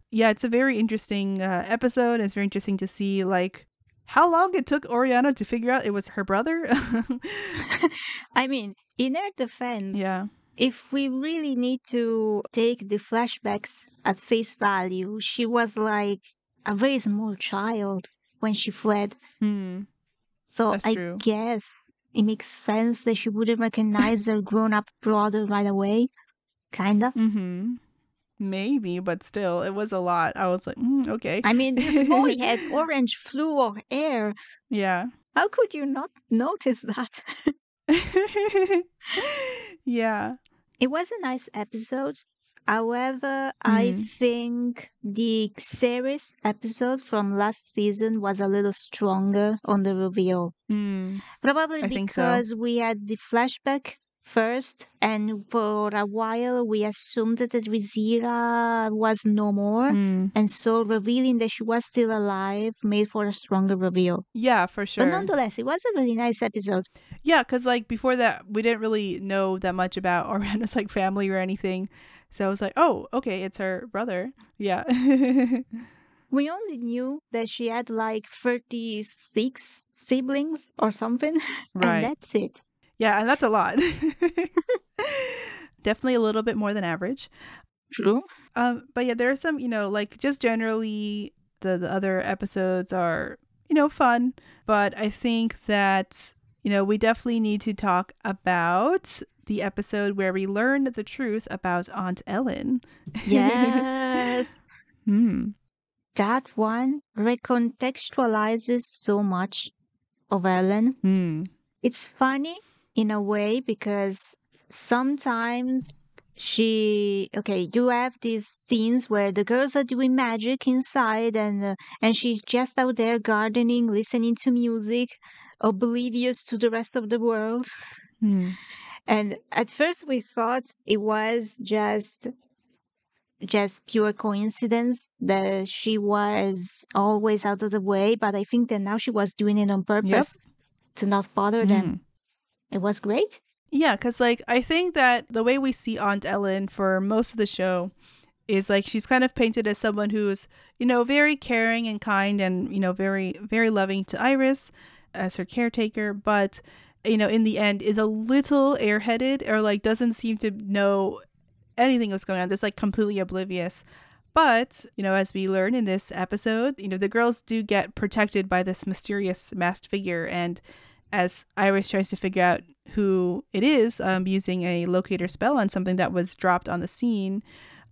Yeah, it's a very interesting uh, episode. It's very interesting to see like how long it took Auriana to figure out it was her brother. I mean, in her defense, yeah. if we really need to take the flashbacks at face value, she was like a very small child when she fled. Hmm. So That's I true. guess it makes sense that she wouldn't recognize her grown up brother right away. Kinda. Mm-hmm. Maybe, but still, it was a lot. I was like, mm, okay. I mean, this boy had orange fluor hair. yeah. How could you not notice that? yeah. It was a nice episode. However, I Mhm. think the series episode from last season was a little stronger on the reveal. Mm. Probably I think so. because we had the flashback first, and for a while we assumed that Rizira was no more. Mm. And so revealing that she was still alive made for a stronger reveal. Yeah, for sure. But nonetheless, it was a really nice episode. Yeah, because like before that, we didn't really know that much about Auriana's like family or anything. So I was like, oh, okay, it's her brother. Yeah. We only knew that she had like 36 siblings or something, right. and that's it. yeah, and that's a lot. Definitely a little bit more than average. True. Um, but yeah, there are some, you know, like just generally the, the other episodes are, you know, fun. But I think that, you know, we definitely need to talk about the episode where we learn the truth about Aunt Ellen. Yes. Hmm. that one recontextualizes so much of Ellen. Hmm. It's funny in a way because sometimes she okay you have these scenes where the girls are doing magic inside and uh, and she's just out there gardening listening to music oblivious to the rest of the world. Hmm. and at first we thought it was just just pure coincidence that she was always out of the way but i think that now she was doing it on purpose to not bother them. Mm. it was great. Yeah, because like I think that the way we see Aunt Ellen for most of the show is like she's kind of painted as someone who's you know very caring and kind and you know very very loving to Iris as her caretaker, but you know in the end is a little airheaded or like doesn't seem to know anything that's going on. Just like completely oblivious. But, you know, as we learn in this episode, you know, the girls do get protected by this mysterious masked figure. And as Iris tries to figure out who it is um, using a locator spell on something that was dropped on the scene,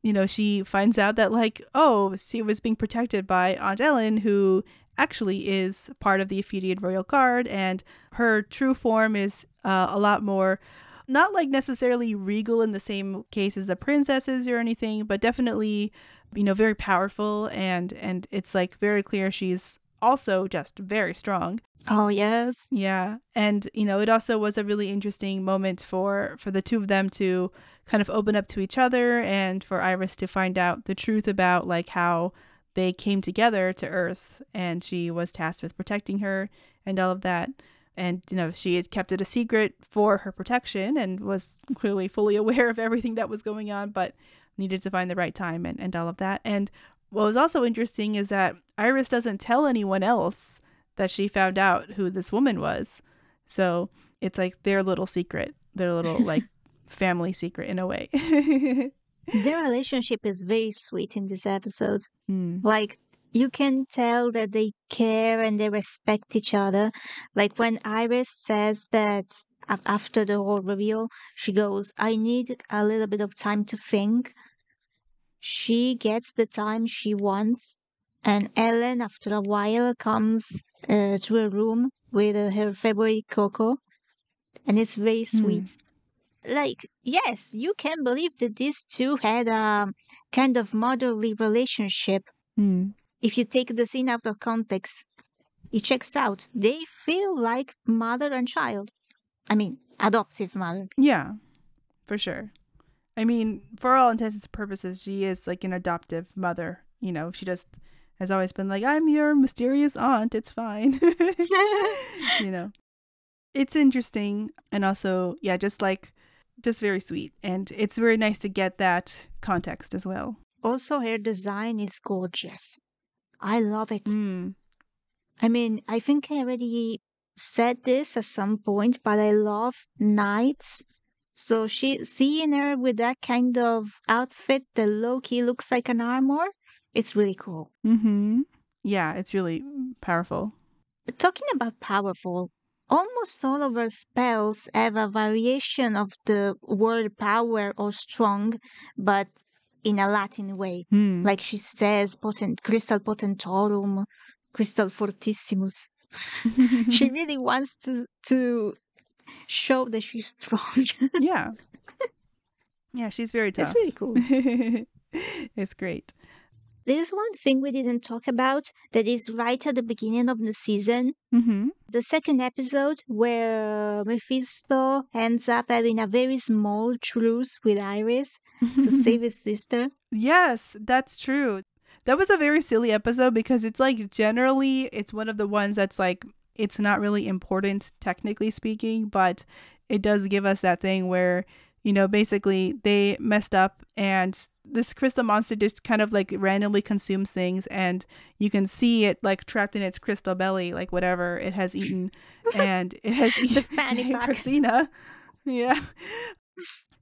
you know, she finds out that, like, oh, she was being protected by Aunt Ellen, who actually is part of the Ephedian Royal Guard. And her true form is uh, a lot more not like necessarily regal in the same case as the princesses or anything, but definitely, you know, very powerful and and it's like very clear she's also just very strong. oh yes Yeah. And you know, it also was a really interesting moment for for the two of them to kind of open up to each other and for Iris to find out the truth about like how they came together to Earth and she was tasked with protecting her and all of that. And you know, she had kept it a secret for her protection and was clearly fully aware of everything that was going on, but needed to find the right time and, and all of that. And what was also interesting is that Iris doesn't tell anyone else that she found out who this woman was. So it's like their little secret, their little like family secret in a way. their relationship is very sweet in this episode Hmm. like you can tell that they care and they respect each other like when iris says that after the whole reveal she goes i need a little bit of time to think she gets the time she wants and ellen after a while comes uh, to a room with uh, her favorite cocoa, and it's very sweet. Like, yes, you can believe that these two had a kind of motherly relationship. Hmm. If you take the scene out of context, it checks out. They feel like mother and child. I mean, adoptive mother. Yeah, for sure. I mean, for all intents and purposes, she is like an adoptive mother. You know, she just has always been like, I'm your mysterious aunt. It's fine. you know, it's interesting. And also, yeah, just like, just very sweet. And it's very nice to get that context as well. Also, her design is gorgeous. I love it. Mm. I mean, I think I already said this at some point, but I love knights. So she seeing her with that kind of outfit that low key looks like an armor, it's really cool. Mm-hmm. Yeah, it's really powerful. Talking about powerful, almost all of her spells have a variation of the word power or strong, but in a Latin way. Hmm. Like she says, potent, crystal potentorum, crystal fortissimus. she really wants to to show that she's strong. yeah. Yeah, she's very tough. It's really cool. it's great. There's one thing we didn't talk about that is right at the beginning of the season. Mm-hmm. The second episode where Mephisto ends up having a very small truce with Iris to save his sister. Yes, that's true. That was a very silly episode because it's like generally it's one of the ones that's like it's not really important technically speaking, but it does give us that thing where you know basically they messed up and this crystal monster just kind of like randomly consumes things and you can see it like trapped in its crystal belly like whatever it has eaten and it has The eaten fanny. Christina. Yeah.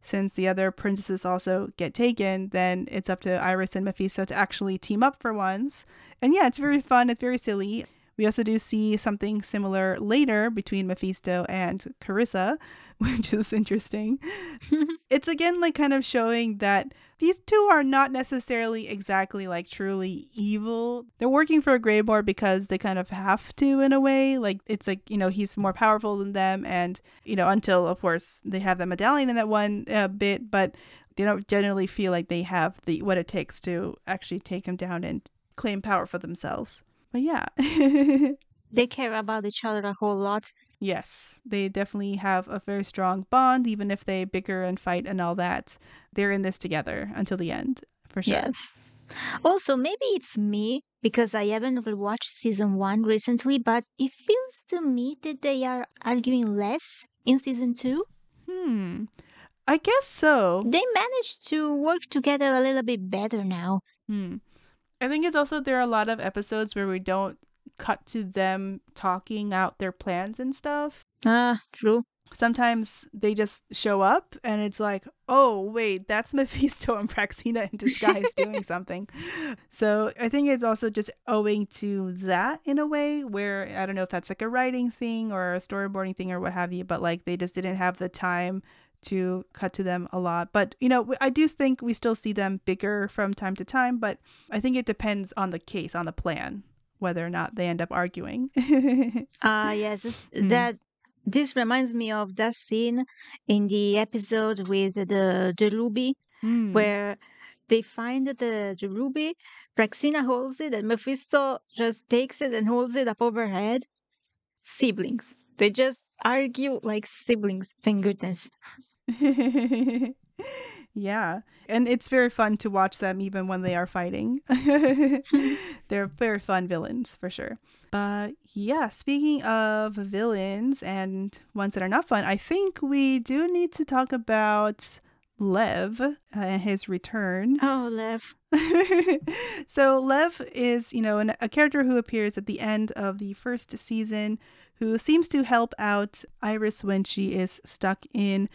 Since the other princesses also get taken, then it's up to Iris and Mephisto to actually team up for once. And yeah, it's very fun. It's very silly. We also do see something similar later between Mephisto and Carissa, which is interesting. it's again like kind of showing that these two are not necessarily exactly like truly evil. They're working for Gramorr because they kind of have to in a way. Like it's like, you know, he's more powerful than them and, you know, until of course they have the medallion in that one uh, bit, but they don't generally feel like they have the what it takes to actually take him down and claim power for themselves. But yeah. They care about each other a whole lot. Yes, they definitely have a very strong bond, even if they bicker and fight and all that. They're in this together until the end, for sure. Yes. Also, maybe it's me because I haven't watched season one recently, but it feels to me that they are arguing less in season two. Hmm. I guess so. They managed to work together a little bit better now. Hmm. I think it's also there are a lot of episodes where we don't cut to them talking out their plans and stuff. Ah, true. Sometimes they just show up and it's like, oh, wait, that's Mephisto and Praxina in disguise doing something. So I think it's also just owing to that in a way where I don't know if that's like a writing thing or a storyboarding thing or what have you, but like they just didn't have the time to cut to them a lot. But, you know, I do think we still see them bigger from time to time, but I think it depends on the case, on the plan, whether or not they end up arguing. Ah, yes. this- Mm. That this reminds me of that scene in the episode with the the ruby Mm. where they find the, the ruby. Praxina holds it, and Mephisto just takes it and holds it up over her head. Siblings. They just argue like siblings. Thank goodness. yeah. And it's very fun to watch them even when they are fighting. They're very fun villains for sure. But yeah, speaking of villains and ones that are not fun, I think we do need to talk about Lev uh, and his return. Oh, Lev. so Lev is, you know, an, a character who appears at the end of the first season, who seems to help out Iris when she is stuck in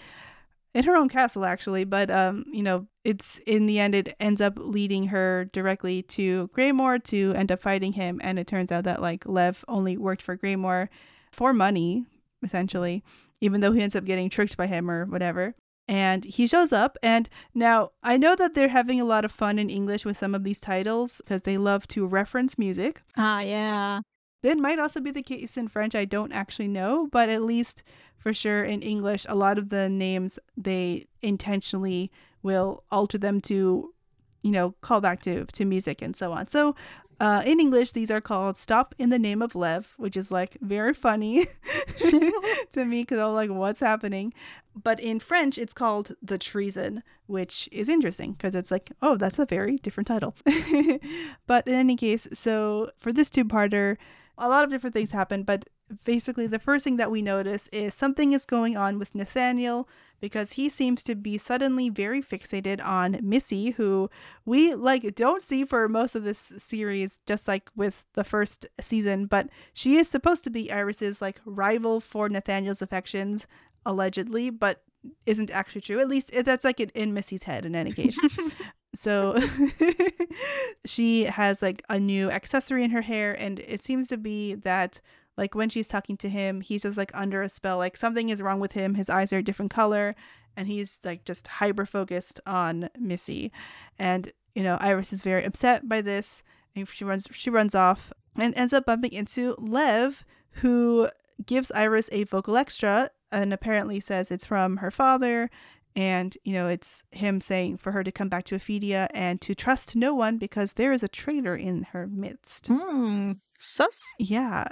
in her own castle, actually. But um, you know, it's in the end, it ends up leading her directly to Gramorr to end up fighting him, and it turns out that like Lev only worked for Gramorr for money, essentially, even though he ends up getting tricked by him or whatever and he shows up and now i know that they're having a lot of fun in english with some of these titles because they love to reference music Ah, yeah. It might also be the case in French. I don't actually know, but at least for sure in English, a lot of the names they intentionally will alter them to, you know, call back to to music and so on. So uh, in English, these are called Stop in the Name of Lev, which is like very funny to me because I'm like, what's happening? But in French, it's called The Treason, which is interesting because it's like, oh, that's a very different title. but in any case, so for this two parter, a lot of different things happen, but basically the first thing that we notice is something is going on with Nathaniel because he seems to be suddenly very fixated on Missy, who we like don't see for most of this series, just like with the first season, but she is supposed to be Iris's like rival for Nathaniel's affections, allegedly, but isn't actually true. At least eh, that's like in, in Missy's head in any case. so she has like a new accessory in her hair, and it seems to be that like when she's talking to him, he's just like under a spell. Like something is wrong with him. His eyes are a different color, and he's like just hyper focused on Missy. And you know, Iris is very upset by this, and she runs she runs off and ends up bumping into Lev, who gives Iris a vocal extra and apparently says it's from her father. And, you know, it's him saying for her to come back to Ephedia and to trust no one because there is a traitor in her midst. Hmm. Sus? Yeah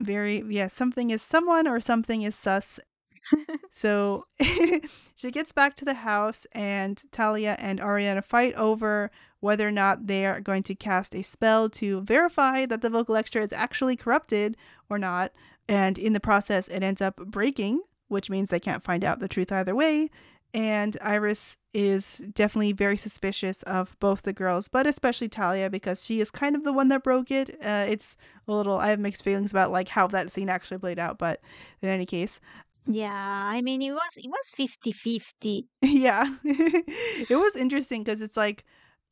very yeah something is someone or something is sus so she gets back to the house and talia and auriana fight over whether or not they are going to cast a spell to verify that the vocal extra is actually corrupted or not and in the process it ends up breaking which means they can't find out the truth either way and Iris is definitely very suspicious of both the girls, but especially Talia because she is kind of the one that broke it. Uh, it's a little, I have mixed feelings about like how that scene actually played out, but in any case. Yeah, I mean, it was it was 50-50. yeah. it was interesting because it's like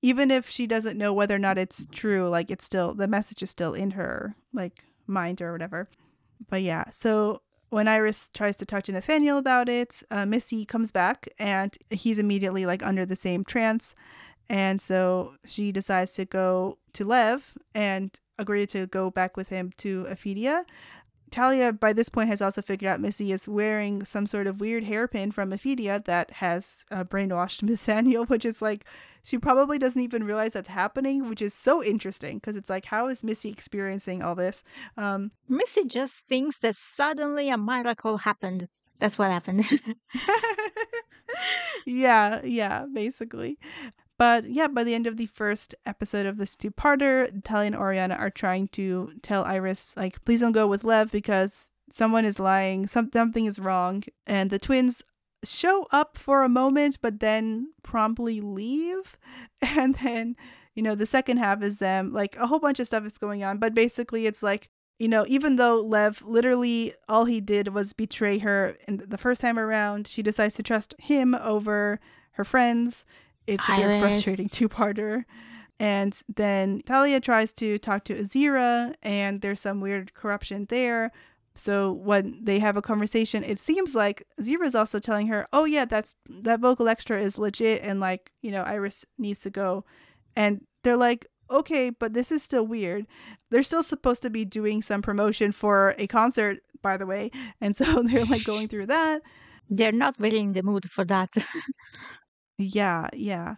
even if she doesn't know whether or not it's true, like it's still the message is still in her like mind or whatever. But yeah, so when Iris tries to talk to Nathaniel about it, uh, Missy comes back and he's immediately like under the same trance. And so she decides to go to Lev and agree to go back with him to Ephedia. Talia, by this point, has also figured out Missy is wearing some sort of weird hairpin from Ephedia that has uh, brainwashed Nathaniel, which is like she probably doesn't even realize that's happening, which is so interesting because it's like, how is Missy experiencing all this? Um, Missy just thinks that suddenly a miracle happened. That's what happened. yeah, yeah, basically. But yeah, by the end of the first episode of this two parter, Talia and Auriana are trying to tell Iris, like, please don't go with Lev because someone is lying, some- something is wrong. And the twins show up for a moment, but then promptly leave. And then, you know, the second half is them, like a whole bunch of stuff is going on. But basically, it's like, you know, even though Lev literally all he did was betray her in the first time around, she decides to trust him over her friends. It's a very frustrating two parter. And then Talia tries to talk to Azira, and there's some weird corruption there. So when they have a conversation, it seems like is also telling her, "Oh yeah, that's that vocal extra is legit, and like you know, Iris needs to go." And they're like, "Okay, but this is still weird. They're still supposed to be doing some promotion for a concert, by the way, and so they're like going through that. They're not really in the mood for that." yeah, yeah.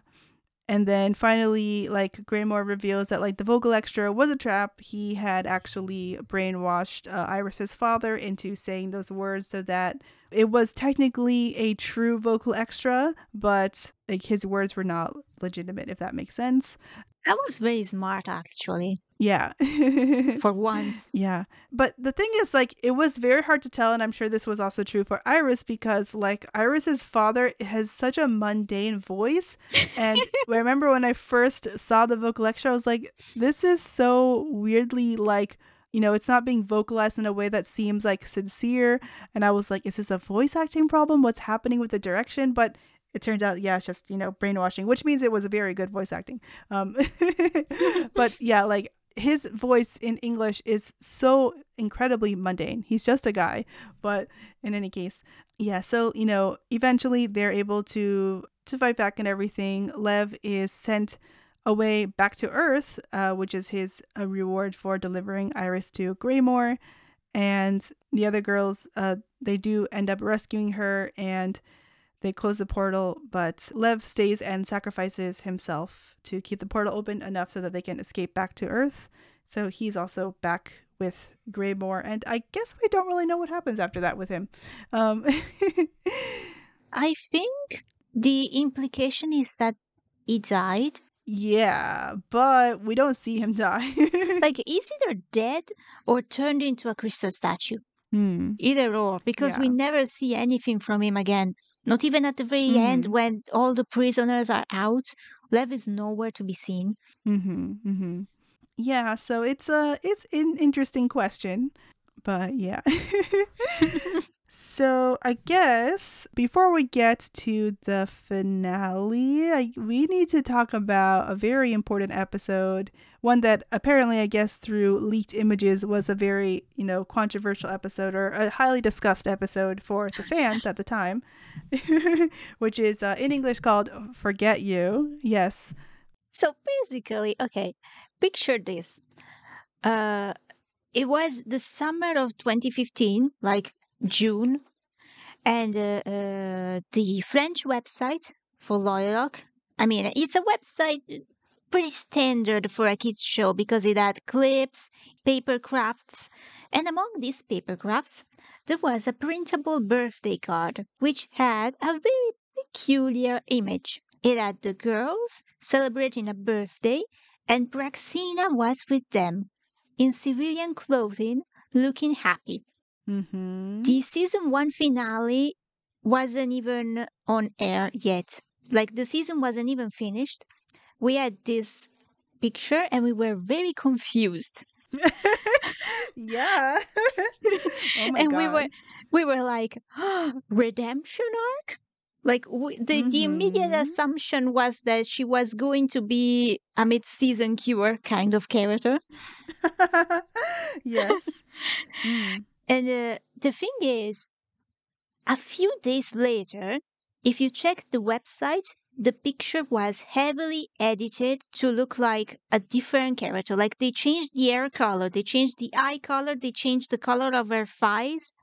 And then finally, like Gramorr reveals that like the vocal extra was a trap. He had actually brainwashed uh, Iris's father into saying those words so that it was technically a true vocal extra, but like his words were not legitimate, if that makes sense. That was very smart, actually. Yeah. for once. Yeah. But the thing is, like, it was very hard to tell. And I'm sure this was also true for Iris because, like, Iris's father has such a mundane voice. And I remember when I first saw the vocal lecture, I was like, this is so weirdly, like, you know, it's not being vocalized in a way that seems like sincere. And I was like, is this a voice acting problem? What's happening with the direction? But it turns out, yeah, it's just, you know, brainwashing, which means it was a very good voice acting. Um, but yeah, like his voice in English is so incredibly mundane. He's just a guy. But in any case, yeah, so, you know, eventually they're able to to fight back and everything. Lev is sent away back to Earth, uh, which is his uh, reward for delivering Iris to Gramorr. And the other girls, uh, they do end up rescuing her and they close the portal, but Lev stays and sacrifices himself to keep the portal open enough so that they can escape back to Earth. So he's also back with Gramorr, and I guess we don't really know what happens after that with him. Um, I think the implication is that he died. yeah, but we don't see him die. Like, he's either dead or turned into a crystal statue. hmm. Either or, because we never see anything from him again. Not even at the very end Mhm. when all the prisoners are out. Lev is nowhere to be seen. Mm-hmm. Mm-hmm. Yeah, so it's a it's an interesting question, but yeah. so I guess before we get to the finale, I, we need to talk about a very important episode. One that apparently, I guess, through leaked images, was a very you know controversial episode or a highly discussed episode for the fans at the time, which is uh, in English called "Forget You." Yes. So basically, okay, picture this. Uh, it was the summer of 2015, like June, and uh, uh, the French website for LoliRock. I mean, it's a website pretty standard for a kids show because it had clips, paper crafts, and among these paper crafts, there was a printable birthday card which had a very peculiar image. It had the girls celebrating a birthday, and Praxina was with them, in civilian clothing, looking happy. Mm-hmm. The season one finale wasn't even on air yet. Like the season wasn't even finished. We had this picture and we were very confused. yeah. oh my and god. we were we were like redemption arc like w the, the immediate Mhm. assumption was that she was going to be a mid-season cure kind of character yes. Mm. and uh, the thing is a few days later if you check the website the picture was heavily edited to look like a different character like they changed the hair color they changed the eye color they changed the color of her thighs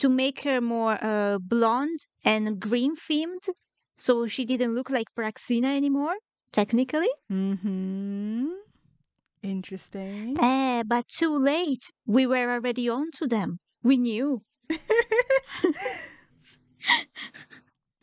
to make her more uh, blonde and green themed so she didn't look like Praxina anymore technically Mm-hmm. Interesting. eh, but too late we were already on to them we knew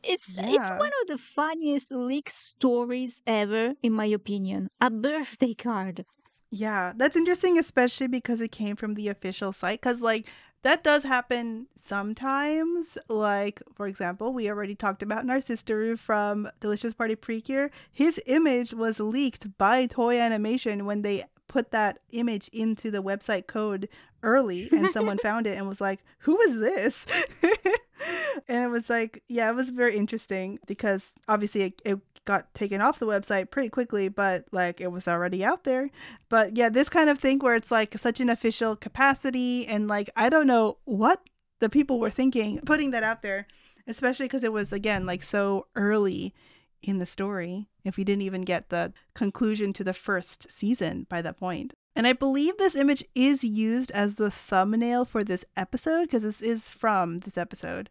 it's it's one of the funniest leak stories ever in my opinion a birthday card yeah, that's interesting, especially because it came from the official site. Because, like, that does happen sometimes. Like, for example, we already talked about Narcistoru from Delicious Party Precure. His image was leaked by Toei Animation when they put that image into the website code early and someone found it and was like, Who is this? and it was like, yeah, it was very interesting because obviously it, it got taken off the website pretty quickly, but like it was already out there. But yeah, this kind of thing where it's like such an official capacity and like I don't know what the people were thinking putting that out there, especially because it was again like so early in the story if we didn't even get the conclusion to the first season by that point. And I believe this image is used as the thumbnail for this episode because this is from this episode.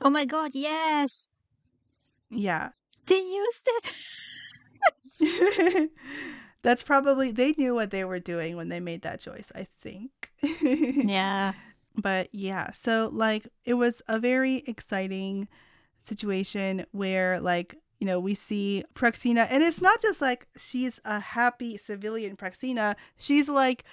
oh my god yes Yeah. They used it? That's probably they knew what they were doing when they made that choice, I think. yeah. But yeah, so like it was a very exciting situation where like you know we see Praxina and it's not just like she's a happy civilian Praxina, she's like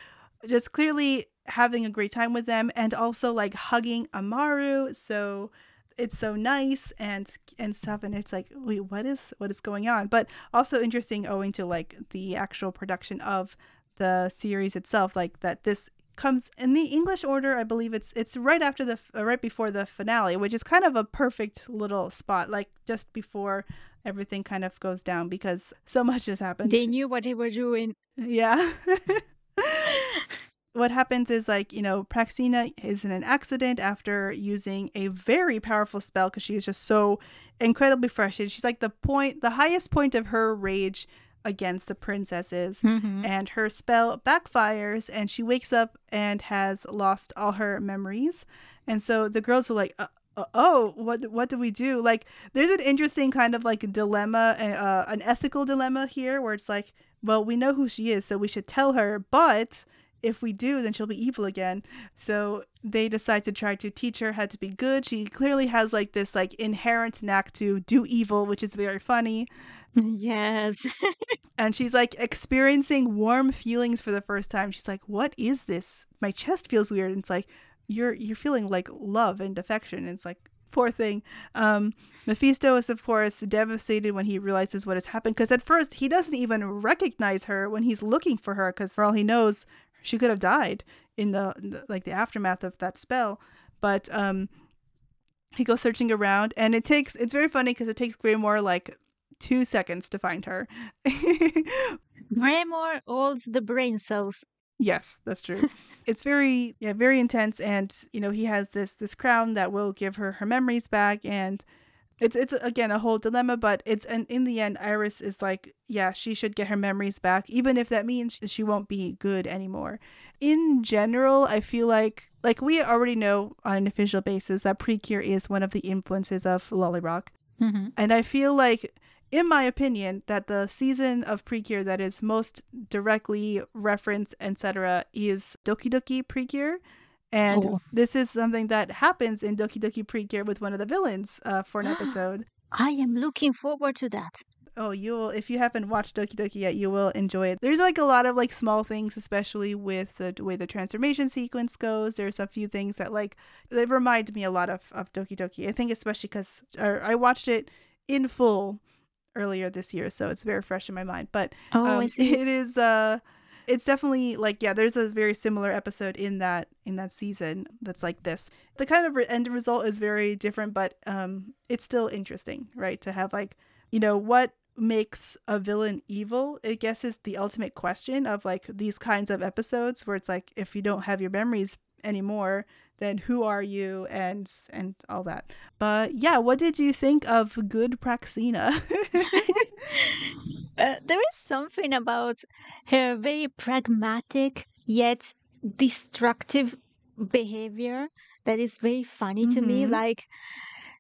just clearly having a great time with them and also like hugging Amaru, so it's so nice and and stuff and it's like wait what is what is going on? But also interesting owing to like the actual production of the series itself like that this comes in the english order i believe it's it's right after the uh, right before the finale which is kind of a perfect little spot like just before everything kind of goes down because so much has happened. They knew what they were doing. Yeah. what happens is like, you know, Praxina is in an accident after using a very powerful spell because she is just so incredibly frustrated. She's like the point, the highest point of her rage against the princesses. Mhm. And her spell backfires, and she wakes up and has lost all her memories. And so the girls are like, uh, uh, "Oh, what what do we do?" Like, there's an interesting kind of like dilemma, uh, an ethical dilemma here, where it's like, well, we know who she is, so we should tell her, but if we do, then she'll be evil again. So they decide to try to teach her how to be good. She clearly has like this like inherent knack to do evil, which is very funny. Yes. And she's like experiencing warm feelings for the first time. She's like, "What is this? My chest feels weird." And it's like, "You're you're feeling like love and affection." And it's like, poor thing. Um, Mephisto is of course devastated when he realizes what has happened because at first he doesn't even recognize her when he's looking for her because for all he knows, she could have died in the, the like the aftermath of that spell. But um, he goes searching around, and it takes it's very funny because it takes Gramorr like two seconds to find her. Gramorr holds the brain cells. Yes, that's true. it's very yeah, very intense and you know, he has this this crown that will give her her memories back and it's it's again a whole dilemma, but it's and in the end Iris is like, yeah, she should get her memories back even if that means she won't be good anymore. In general, I feel like like we already know on an official basis that Precure is one of the influences of LoliRock. Mhm. And I feel like, in my opinion, that the season of Precure that is most directly referenced, etc., is Doki Doki Precure. And Oh. this is something that happens in Doki Doki Precure with one of the villains uh, for an episode. I am looking forward to that. Oh, you'll if you haven't watched Doki Doki yet, you will enjoy it. There's like a lot of like small things, especially with the way the transformation sequence goes. There's a few things that like they remind me a lot of of Doki Doki. I think especially because I watched it in full earlier this year, so it's very fresh in my mind. But Oh, um, it is uh it's definitely like yeah there's a very similar episode in that in that season that's like this. The kind of re- end result is very different but um it's still interesting right to have like you know what makes a villain evil i guess is the ultimate question of like these kinds of episodes where it's like if you don't have your memories anymore then who are you and and all that but yeah what did you think of good praxina Uh, there is something about her very pragmatic yet destructive behavior that is very funny to me. Mhm. Like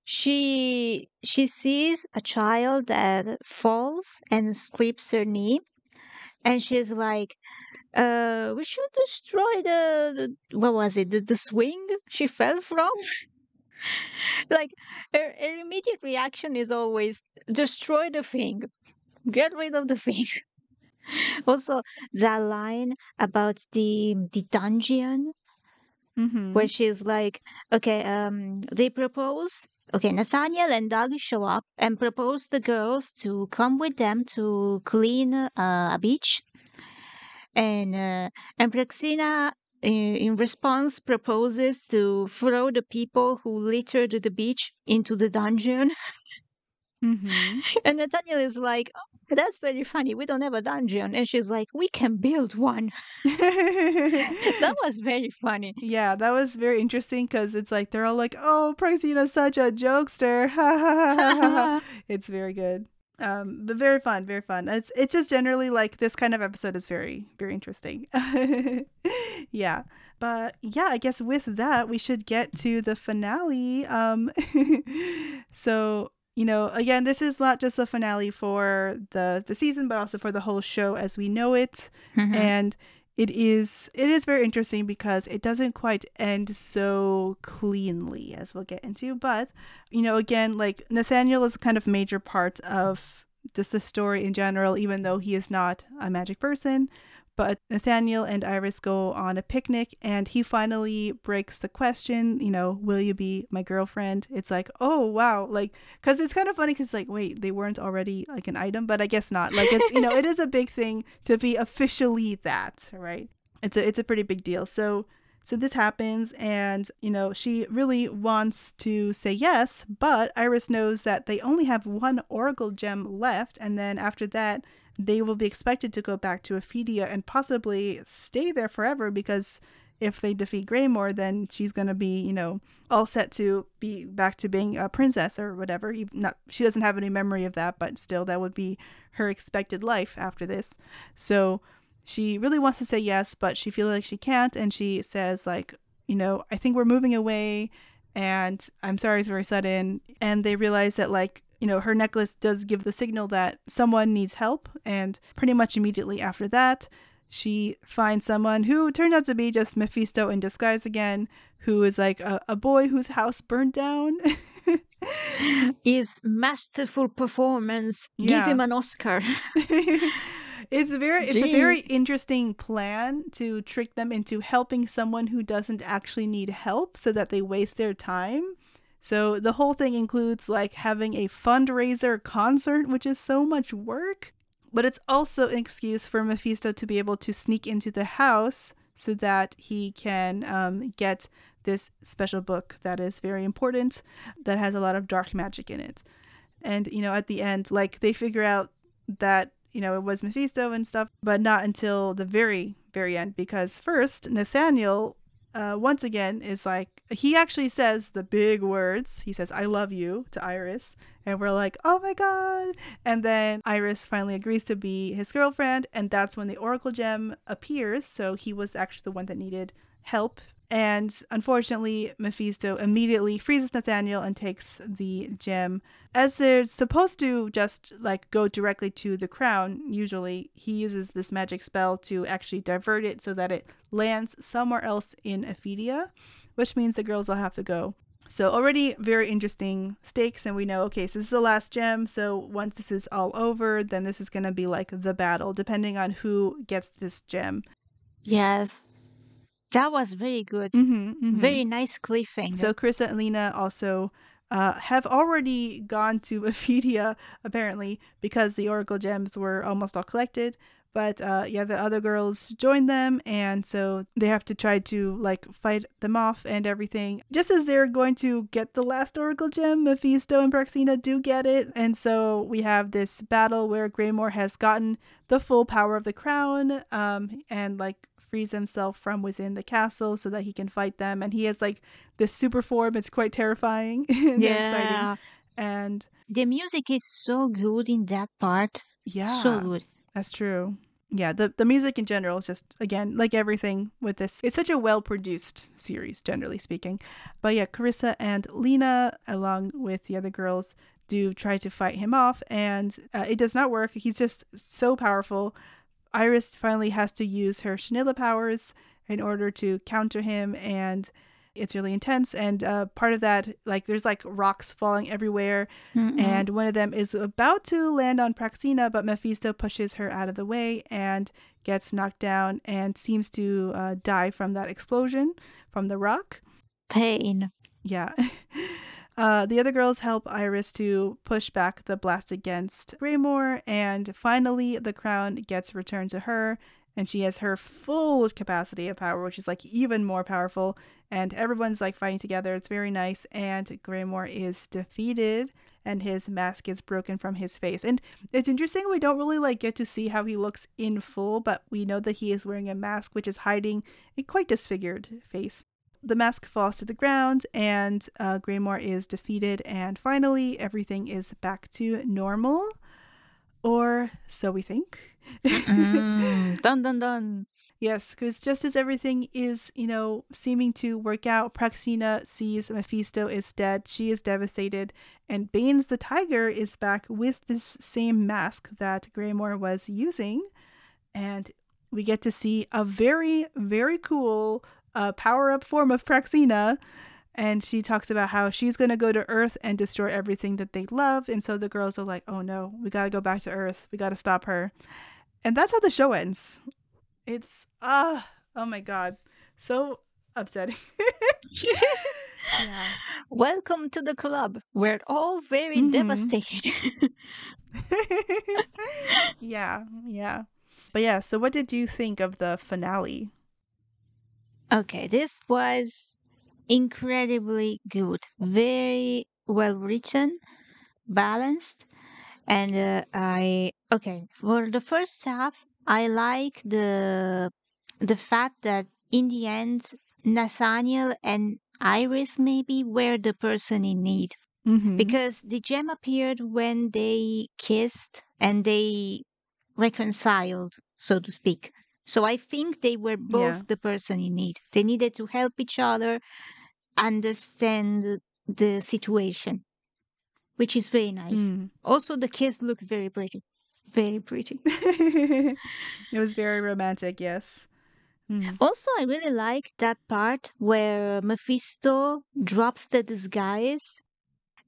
she she sees a child that falls and scrapes her knee, and she's like, "Uh, we should destroy the, the what was it? The, the swing she fell from." like her, her immediate reaction is always destroy the thing get rid of the thing also that line about the the dungeon mm-hmm. where she's like okay um they propose okay nathaniel and doug show up and propose the girls to come with them to clean uh, a beach and uh, and Praxina in, in response proposes to throw the people who littered the beach into the dungeon Mm-hmm. and Nathaniel is like, oh, that's very funny. We don't have a dungeon. And she's like, we can build one. that was very funny. Yeah, that was very interesting because it's like they're all like, "Oh, Praxina's such a jokester." it's very good. Um, but very fun, very fun. It's it's just generally like this kind of episode is very very interesting. yeah, but yeah, I guess with that we should get to the finale. Um, so you know, again, this is not just the finale for the the season, but also for the whole show as we know it Mhm. and it is it is very interesting because it doesn't quite end so cleanly as we'll get into but you know again like nathaniel is a kind of major part of just the story in general even though he is not a magic person but nathaniel and iris go on a picnic and he finally breaks the question you know will you be my girlfriend? It's like oh wow. Like because it's kind of funny because like wait they weren't already like an item? But i guess not. Like it's you know it is a big thing to be officially that right? It's a it's a pretty big deal. So so this happens and you know she really wants to say yes but iris knows that they only have one oracle gem left and then after that they will be expected to go back to Ephedia and possibly stay there forever because if they defeat Gramorr, then she's gonna be, you know, all set to be back to being a princess or whatever. Not she doesn't have any memory of that, but still, that would be her expected life after this. So she really wants to say yes, but she feels like she can't, and she says like, you know, I think we're moving away, and I'm sorry it's very sudden. And they realize that like you know, her necklace does give the signal that someone needs help, and pretty much immediately after that, she finds someone who turned out to be just Mephisto in disguise again, who is like a, a boy whose house burned down. His masterful performance. Yeah. Give him an Oscar. it's very it's a very interesting plan to trick them into helping someone who doesn't actually need help so that they waste their time. So the whole thing includes like having a fundraiser concert, which is so much work. But it's also an excuse for Mephisto to be able to sneak into the house so that he can um, get this special book that is very important, that has a lot of dark magic in it. And, you know, at the end, like they figure out that, you know, it was Mephisto and stuff, but not until the very, very end, because first, Nathaniel uh, once again is like he actually says the big words. He says "I love you" to Iris, and we're like, "Oh my god!" And then Iris finally agrees to be his girlfriend, and that's when the Oracle gem appears. So he was actually the one that needed help and unfortunately, Mephisto immediately freezes Nathaniel and takes the gem. As they're supposed to just like go directly to the crown, usually he uses this magic spell to actually divert it so that it lands somewhere else in Ephedia, which means the girls will have to go. So already very interesting stakes, and we know okay, so this is the last gem. So once this is all over, then this is gonna be like the battle, depending on who gets this gem. Yes, that was very good. Mm-hmm, mm-hmm. Very nice cliffhanger. So Carissa and Lyna also uh, have already gone to Ephedia, apparently, because the Oracle gems were almost all collected. But uh, yeah, the other girls join them, and so they have to try to like fight them off and everything. Just as they're going to get the last Oracle gem, Mephisto and Praxina do get it, and so we have this battle where Gramorr has gotten the full power of the crown, um, and like frees himself from within the castle so that he can fight them. And he has like this super form. It's quite terrifying and yeah. exciting. And the music is so good in that part. Yeah. So good. That's true. Yeah, the, the music in general is just, again, like everything with this, it's such a well produced series, generally speaking. But yeah, Carissa and Lyna, along with the other girls, do try to fight him off, and uh, it does not work. He's just so powerful. Iris finally has to use her Shanilla powers in order to counter him, and it's really intense. And uh, part of that, like, there's like rocks falling everywhere, mm and one of them is about to land on Praxina, but Mephisto pushes her out of the way and gets knocked down and seems to uh, die from that explosion from the rock. Pain. Yeah. Uh, the other girls help Iris to push back the blast against Gramorr, and finally, the crown gets returned to her, and she has her full capacity of power, which is like even more powerful. And everyone's like fighting together. It's very nice. And Gramorr is defeated, and his mask is broken from his face. And it's interesting. We don't really like get to see how he looks in full, but we know that he is wearing a mask, which is hiding a quite disfigured face the mask falls to the ground and uh, Gramorr is defeated, and finally everything is back to normal. Or so we think. dun dun dun. Yes, because just as everything is, you know, seeming to work out, Praxina sees Mephisto is dead. She is devastated. And Baines the tiger is back with this same mask that Gramorr was using. And we get to see a very, very cool a power up form of Praxina. And she talks about how she's going to go to Earth and destroy everything that they love. And so the girls are like, oh no, we got to go back to Earth. We got to stop her. And that's how the show ends. It's, ah, uh, oh my God. So upsetting. yeah. Welcome to the club. We're all very mm-hmm. devastated. yeah, yeah. But yeah, so what did you think of the finale? Okay, this was incredibly good, very well written, balanced, and uh, I okay for the first half. I like the the fact that in the end, Nathaniel and Iris maybe were the person in need Mm-hmm. because the gem appeared when they kissed and they reconciled, so to speak. So I think they were both Yeah. the person in need. They needed to help each other understand the situation, which is very nice. Mm. Also, the kiss looked very pretty. Very pretty. it was very romantic, yes. Mm. Also, I really like that part where Mephisto drops the disguise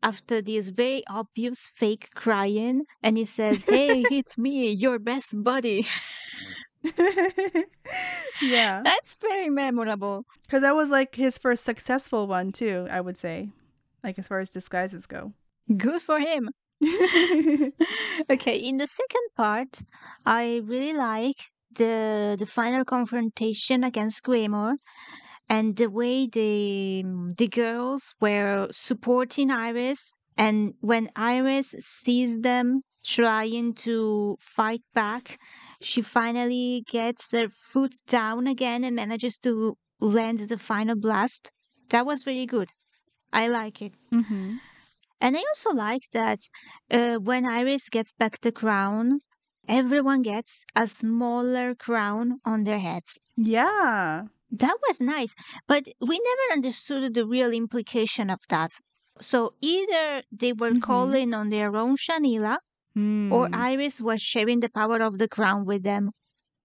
after this very obvious fake crying and he says, Hey, it's me, your best buddy. yeah. That's very memorable. Because that was like his first successful one, too, I would say. Like as far as disguises go. Good for him. okay, in the second part, I really like the the final confrontation against Gramorr and the way the mm, the girls were supporting Iris and when Iris sees them trying to fight back, she finally gets her foot down again and manages to land the final blast. That was very good. I like it. hmm And I also like that uh, when Iris gets back the crown, everyone gets a smaller crown on their heads. Yeah. That was nice, but we never understood the real implication of that. So either they were Mhm. calling on their own Shanila, or Hmm. Iris was sharing the power of the crown with them,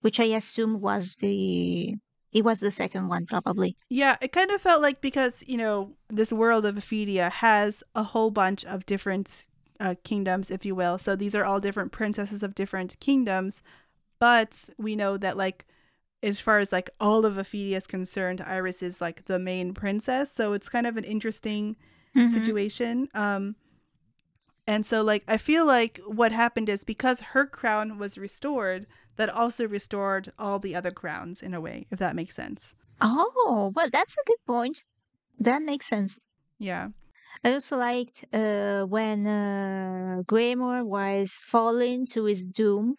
which I assume was the it was the second one probably. Yeah, it kind of felt like because, you know, this world of Ephedia has a whole bunch of different uh, kingdoms, if you will. So these are all different princesses of different kingdoms. But we know that, like, as far as like all of Ephedia is concerned, Iris is like the main princess. So it's kind of an interesting Mhm. situation. Um, and so, like, I feel like what happened is because her crown was restored, that also restored all the other crowns in a way, if that makes sense. Oh, well, that's a good point. That makes sense. Yeah. I also liked uh, when uh, was falling to his doom.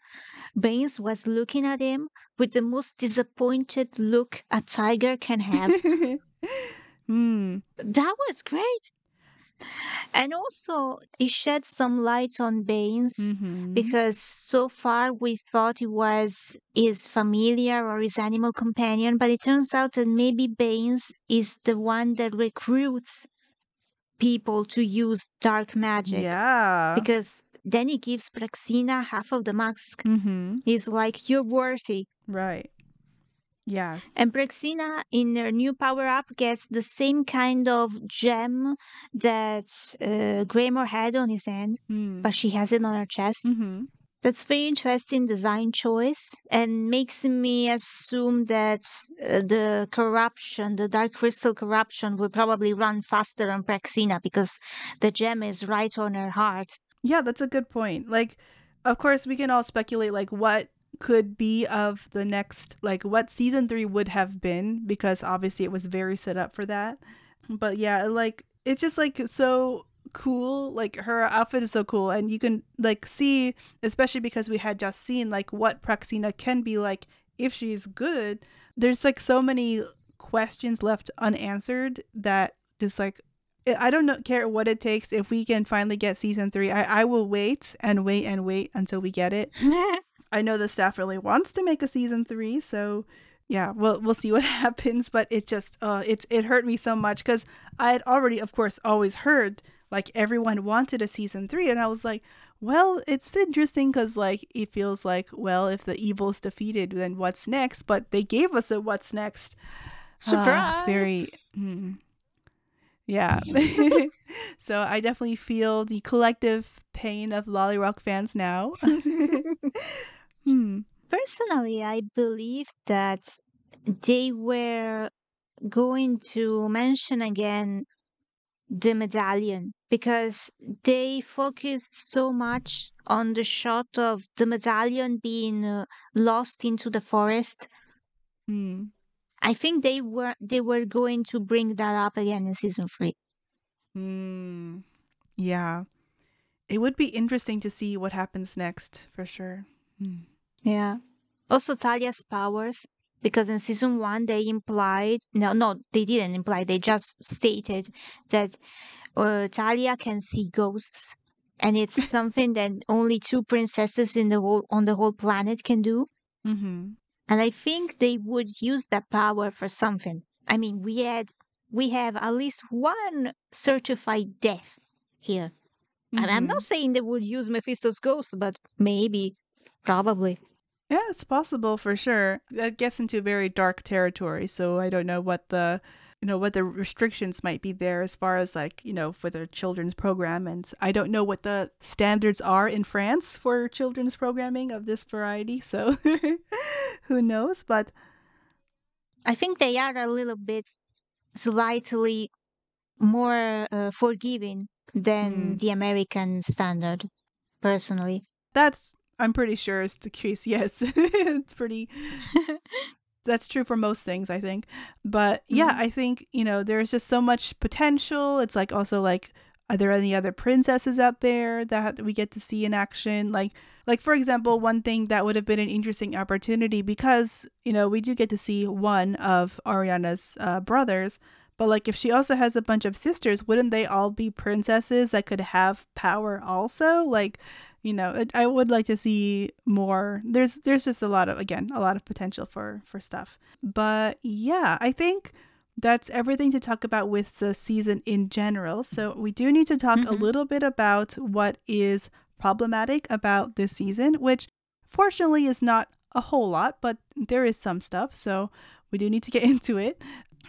Baines was looking at him with the most disappointed look a tiger can have. Hmm. that was great. And also, it shed some light on Baines Mhm. because so far we thought it was his familiar or his animal companion, but it turns out that maybe Baines is the one that recruits people to use dark magic. Yeah. Because then he gives Praxina half of the mask. Mm-hmm. He's like, You're worthy. Right. Yeah. And Praxina, in her new power up, gets the same kind of gem that uh, Gramorr had on his hand, Mm. but she has it on her chest. Mm-hmm. That's very interesting design choice and makes me assume that uh, the corruption, the dark crystal corruption, will probably run faster on Praxina because the gem is right on her heart. Yeah, that's a good point. Like, of course, we can all speculate like what could be of the next, like what season three would have been, because obviously it was very set up for that. But yeah, like it's just like so cool. Like her outfit is so cool, and you can like see, especially because we had just seen like what Praxina can be like if she's good. There's like so many questions left unanswered that just like I don't know, care what it takes. If we can finally get season three, I, I will wait and wait and wait until we get it. I know the staff really wants to make a season three, so yeah, we'll we'll see what happens. But it just uh it's it hurt me so much because I had already, of course, always heard like everyone wanted a season three, and I was like, well, it's interesting because like it feels like well, if the evil's defeated, then what's next? But they gave us a what's next. Surprise! it's very. mm, yeah. so I definitely feel the collective pain of LoliRock fans now. Hmm. Personally, I believe that they were going to mention again the medallion because they focused so much on the shot of the medallion being uh, lost into the forest. Hmm. I think they were they were going to bring that up again in season three. Hmm. Yeah. It would be interesting to see what happens next for sure. Hmm. Yeah. Also, Talia's powers because in season one they implied no no they didn't imply they just stated that uh, Talia can see ghosts and it's something that only two princesses in the whole on the whole planet can do Mm-hmm. and I think they would use that power for something. I mean, we had we have at least one certified death here. And I'm Mm-hmm. not saying they would use Mephisto's ghost, but maybe, probably. Yeah, it's possible for sure. That gets into very dark territory, so I don't know what the you know what the restrictions might be there as far as like you know for their children's program and i don't know what the standards are in france for children's programming of this variety so who knows but I think they are a little bit slightly more uh, forgiving than Mm. the American standard, personally. that's i'm pretty sure is the case yes. It's pretty that's true for most things i think. But yeah Mhm. i think you know there's just so much potential. It's like also like are there any other princesses out there that we get to see in action? Like like for example one thing that would have been an interesting opportunity because you know we do get to see one of auriana's uh, brothers but like if she also has a bunch of sisters wouldn't they all be princesses that could have power also? Like you know it, i would like to see more. There's there's just a lot of again a lot of potential for for stuff. But yeah i think that's everything to talk about with the season in general. So we do need to talk a Mhm. little bit about what is problematic about this season which fortunately is not a whole lot but there is some stuff. So we do need to get into it.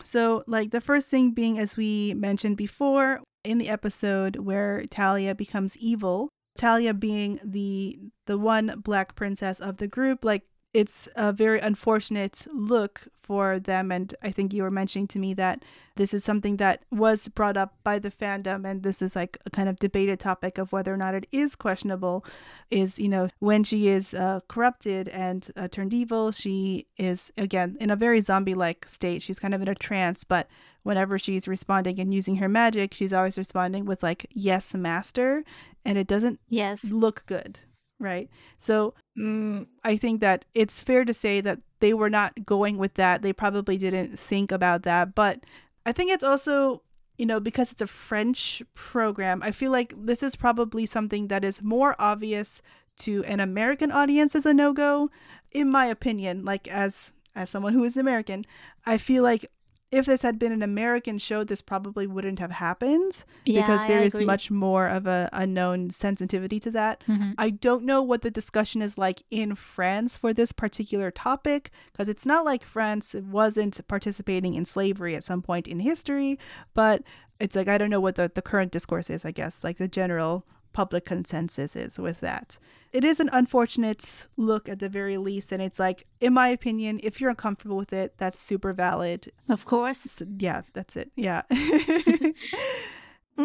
So like the first thing being as we mentioned before in the episode where talia becomes evil Talia being the the one black princess of the group, like it's a very unfortunate look for them. And I think you were mentioning to me that this is something that was brought up by the fandom and this is like a kind of debated topic of whether or not it is questionable is you know when she is uh, corrupted and uh, turned evil she is again in a very zombie like state. She's kind of in a trance but whenever she's responding and using her magic she's always responding with like yes master and it doesn't Yes. look good right so Mm, I think that it's fair to say that they were not going with that. They probably didn't think about that. But I think it's also, you know, because it's a French program, I feel like this is probably something that is more obvious to an American audience as a no go. In my opinion, like as as someone who is American, I feel like if this had been an American show, this probably wouldn't have happened yeah, because I there is agree. much more of a, a known sensitivity to that. Mhm. I don't know what the discussion is like in France for this particular topic because it's not like France wasn't participating in slavery at some point in history, but it's like I don't know what the, the current discourse is, I guess, like the general public consensus is with that. It is an unfortunate look at the very least, and it's like, in my opinion, if you're uncomfortable with it, that's super valid. Of course. So, yeah, that's it. Yeah.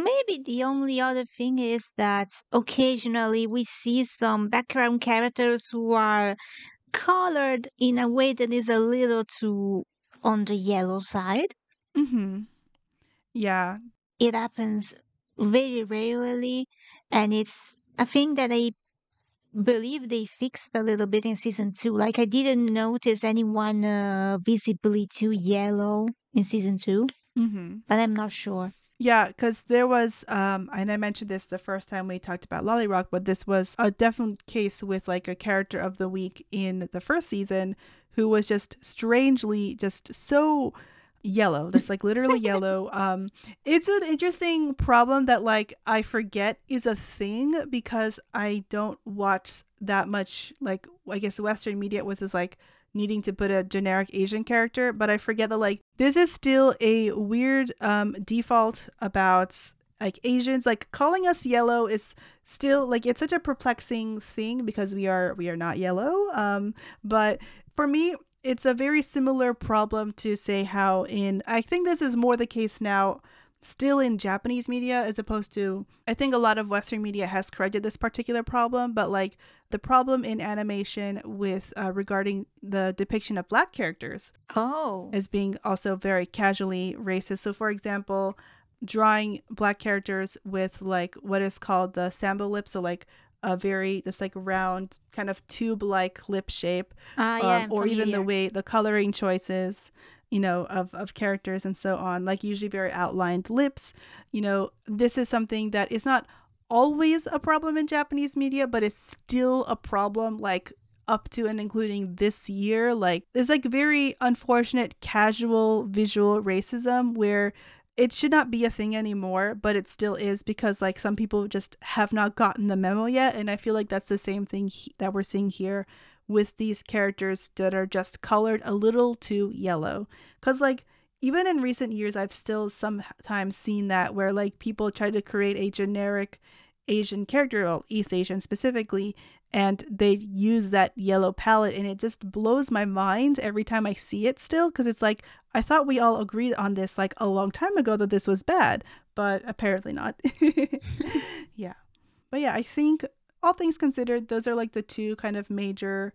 Maybe the only other thing is that occasionally we see some background characters who are colored in a way that is a little too on the yellow side. hmm Yeah. It happens very rarely, and it's a thing that I believe they fixed a little bit in season two. Like, I didn't notice anyone uh, visibly too yellow in season two, hmm but I'm not sure. Yeah, because there was, um, and I mentioned this the first time we talked about LoliRock, but this was a definite case with like a character of the week in the first season who was just strangely just so yellow, that's like literally yellow. Um, it's an interesting problem that like I forget is a thing because I don't watch that much like I guess Western media with is like needing to put a generic Asian character, but I forget that like this is still a weird um default about like Asians. Like calling us yellow is still like it's such a perplexing thing because we are we are not yellow. Um but for me it's a very similar problem to say how in I think this is more the case now still in Japanese media as opposed to I think a lot of western media has corrected this particular problem but like the problem in animation with uh, regarding the depiction of black characters Oh. as being also very casually racist. So, for example, drawing black characters with like what is called the sambo lip, so like a very just like round kind of tube like lip shape Ah, yeah, um, or even the way the coloring choices you know of of characters and so on like usually very outlined lips. You know this is something that is not always a problem in japanese media but is still a problem like up to and including this year. Like there's like very unfortunate casual visual racism where it should not be a thing anymore but it still is because like some people just have not gotten the memo yet and i feel like that's the same thing he- that we're seeing here with these characters that are just colored a little too yellow. Because, like, even in recent years, I've still sometimes seen that where, like, people try to create a generic Asian character, well, East Asian specifically, and they use that yellow palette, and it just blows my mind every time I see it still. Because it's like, I thought we all agreed on this, like, a long time ago that this was bad, but apparently not. yeah. But yeah, I think all things considered, those are like the two kind of major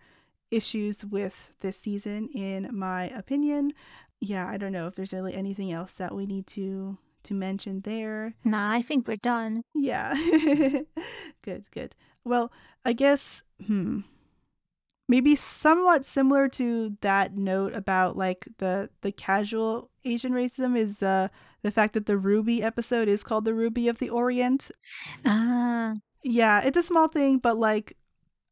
issues with this season, in my opinion. Yeah, I don't know if there's really anything else that we need to to mention there. Nah, I think we're done. Yeah, good, good. Well, I guess hmm, maybe somewhat similar to that note about like the the casual Asian racism is uh, the fact that the Ruby episode is called the Ruby of the Orient, Ah, yeah, it's a small thing, but like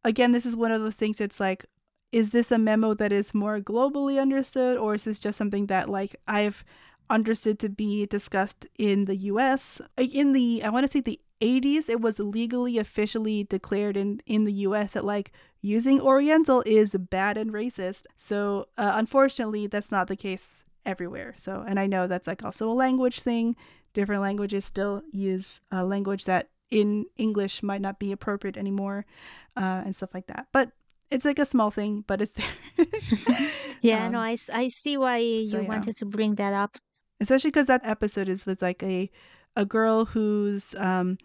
again, this is one of those things it's like is this a memo that is more globally understood or is this just something that like I've understood to be discussed in the US? In the I want to say the 80s it was legally officially declared in in the US that like using oriental is bad and racist. So, uh, unfortunately, that's not the case everywhere. So, and I know that's like also a language thing. Different languages still use a language that in English might not be appropriate anymore, uh, and stuff like that. But it's like a small thing, but it's there. yeah, no, Um, I see why you so yeah. wanted to bring that up. especially because that episode is with like a a girl who's um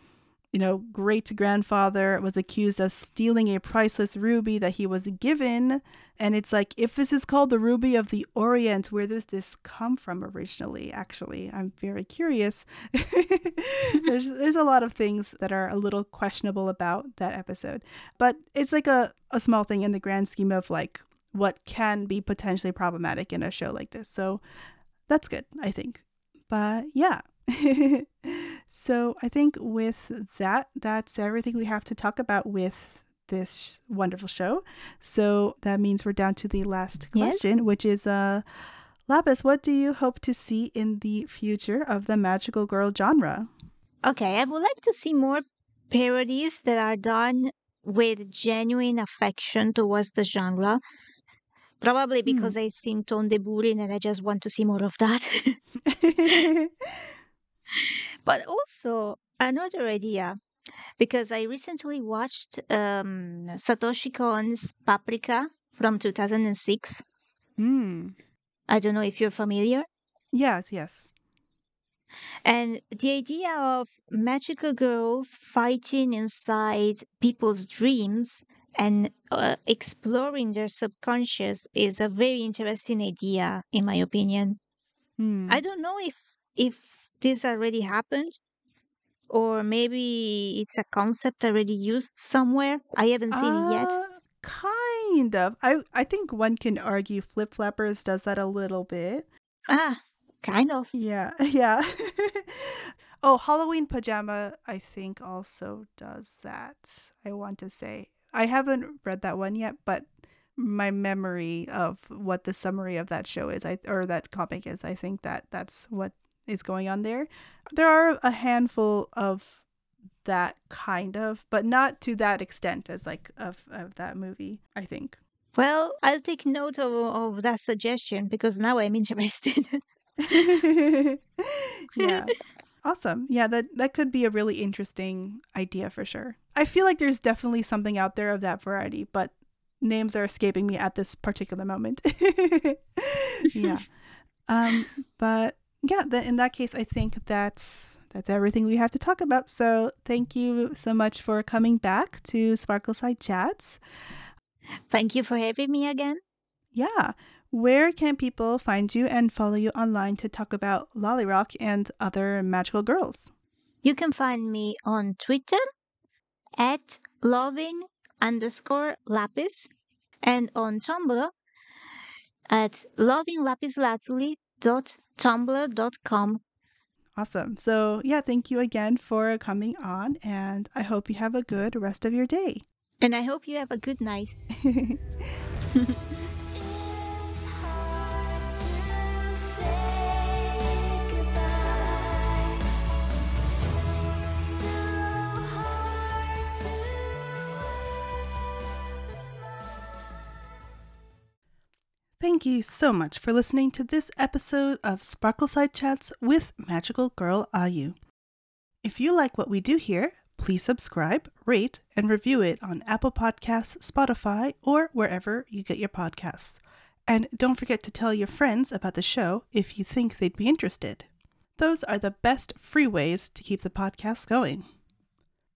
you know great grandfather was accused of stealing a priceless ruby that he was given. And it's like if this is called the ruby of the orient where does this come from originally actually? I'm very curious. There's there's a lot of things that are a little questionable about that episode. But it's like a, a small thing in the grand scheme of like what can be potentially problematic in a show like this. So that's good, I think. But yeah. so I think with that, that's everything we have to talk about with this wonderful show. So that means we're down to the last Yes. question, which is uh Lapis, what do you hope to see in the future of the magical girl genre? Okay, I would like to see more parodies that are done with genuine affection towards the genre. Probably because I've seen Tonde Burin and I just want to see more of that. but also another idea, because I recently watched um, Satoshi Kon's Paprika from 2006. Hmm. I don't know if you're familiar. Yes, yes. And the idea of magical girls fighting inside people's dreams and uh, exploring their subconscious is a very interesting idea, in my opinion. Hmm. I don't know if if this already happened, or maybe it's a concept already used somewhere. I haven't seen it yet. Uh, Kind of. I I think one can argue Flip Flappers does that a little bit. Ah, kind of. Yeah, yeah. oh, Halloween Pajama, I think, also does that. I want to say. I haven't read that one yet, but my memory of what the summary of that show is, I or that comic is, I think that that's what is going on there. There are a handful of that kind of, but not to that extent as like of of that movie, I think. Well, I'll take note of, of that suggestion because now I'm interested. yeah. Awesome. Yeah, that that could be a really interesting idea for sure. I feel like there's definitely something out there of that variety, but names are escaping me at this particular moment. yeah. Um but yeah, then in that case I think that's that's everything we have to talk about. So, thank you so much for coming back to Sparkleside Chats. Thank you for having me again. Yeah. Where can people find you and follow you online to talk about LoliRock and other magical girls? You can find me on Twitter at loving underscore lapis and on Tumblr at lovinglapislazuli.tumblr.com. Awesome. So, yeah, thank you again for coming on, and I hope you have a good rest of your day. And I hope you have a good night. Thank you so much for listening to this episode of Sparkle Side Chats with Magical Girl Ayu. If you like what we do here, please subscribe, rate, and review it on Apple Podcasts, Spotify, or wherever you get your podcasts. And don't forget to tell your friends about the show if you think they'd be interested. Those are the best free ways to keep the podcast going.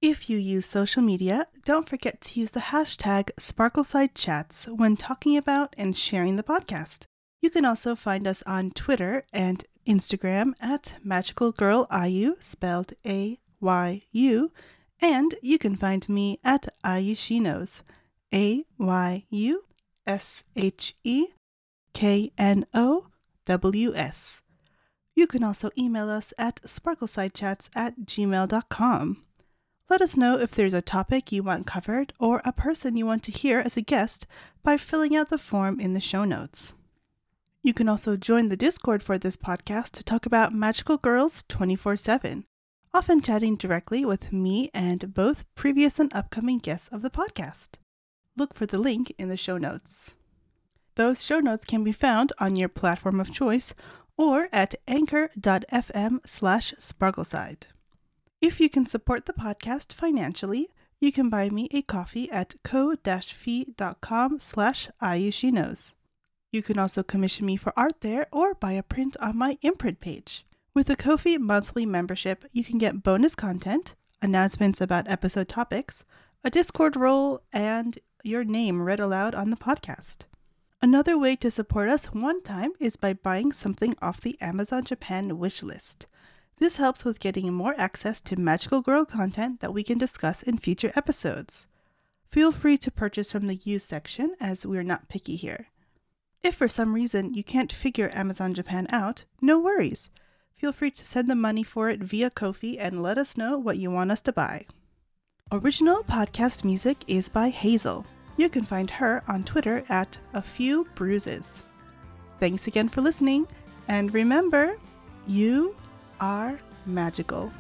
If you use social media, don't forget to use the hashtag SparkleSideChats when talking about and sharing the podcast. You can also find us on Twitter and Instagram at Magical Girl Ayu, spelled A Y U, and you can find me at Ayusheknows, A Y U S H E K N O W S. You can also email us at sparklesidechats at gmail.com. Let us know if there's a topic you want covered or a person you want to hear as a guest by filling out the form in the show notes. You can also join the Discord for this podcast to talk about magical girls 24 7, often chatting directly with me and both previous and upcoming guests of the podcast. Look for the link in the show notes. Those show notes can be found on your platform of choice or at anchor.fm slash sparkleside. If you can support the podcast financially, you can buy me a coffee at ko-fi.com slash ayusheknows. You can also commission me for art there or buy a print on my INPRNT page. With a Ko-fi monthly membership, you can get bonus content, announcements about episode topics, a Discord role, and your name read aloud on the podcast. Another way to support us one time is by buying something off the Amazon Japan wish list. This helps with getting more access to Magical Girl content that we can discuss in future episodes. Feel free to purchase from the use section as we're not picky here. If for some reason you can't figure Amazon Japan out, no worries. Feel free to send the money for it via Ko-fi and let us know what you want us to buy. Original podcast music is by Hazel. You can find her on Twitter at A Few Bruises. Thanks again for listening, and remember, you are magical.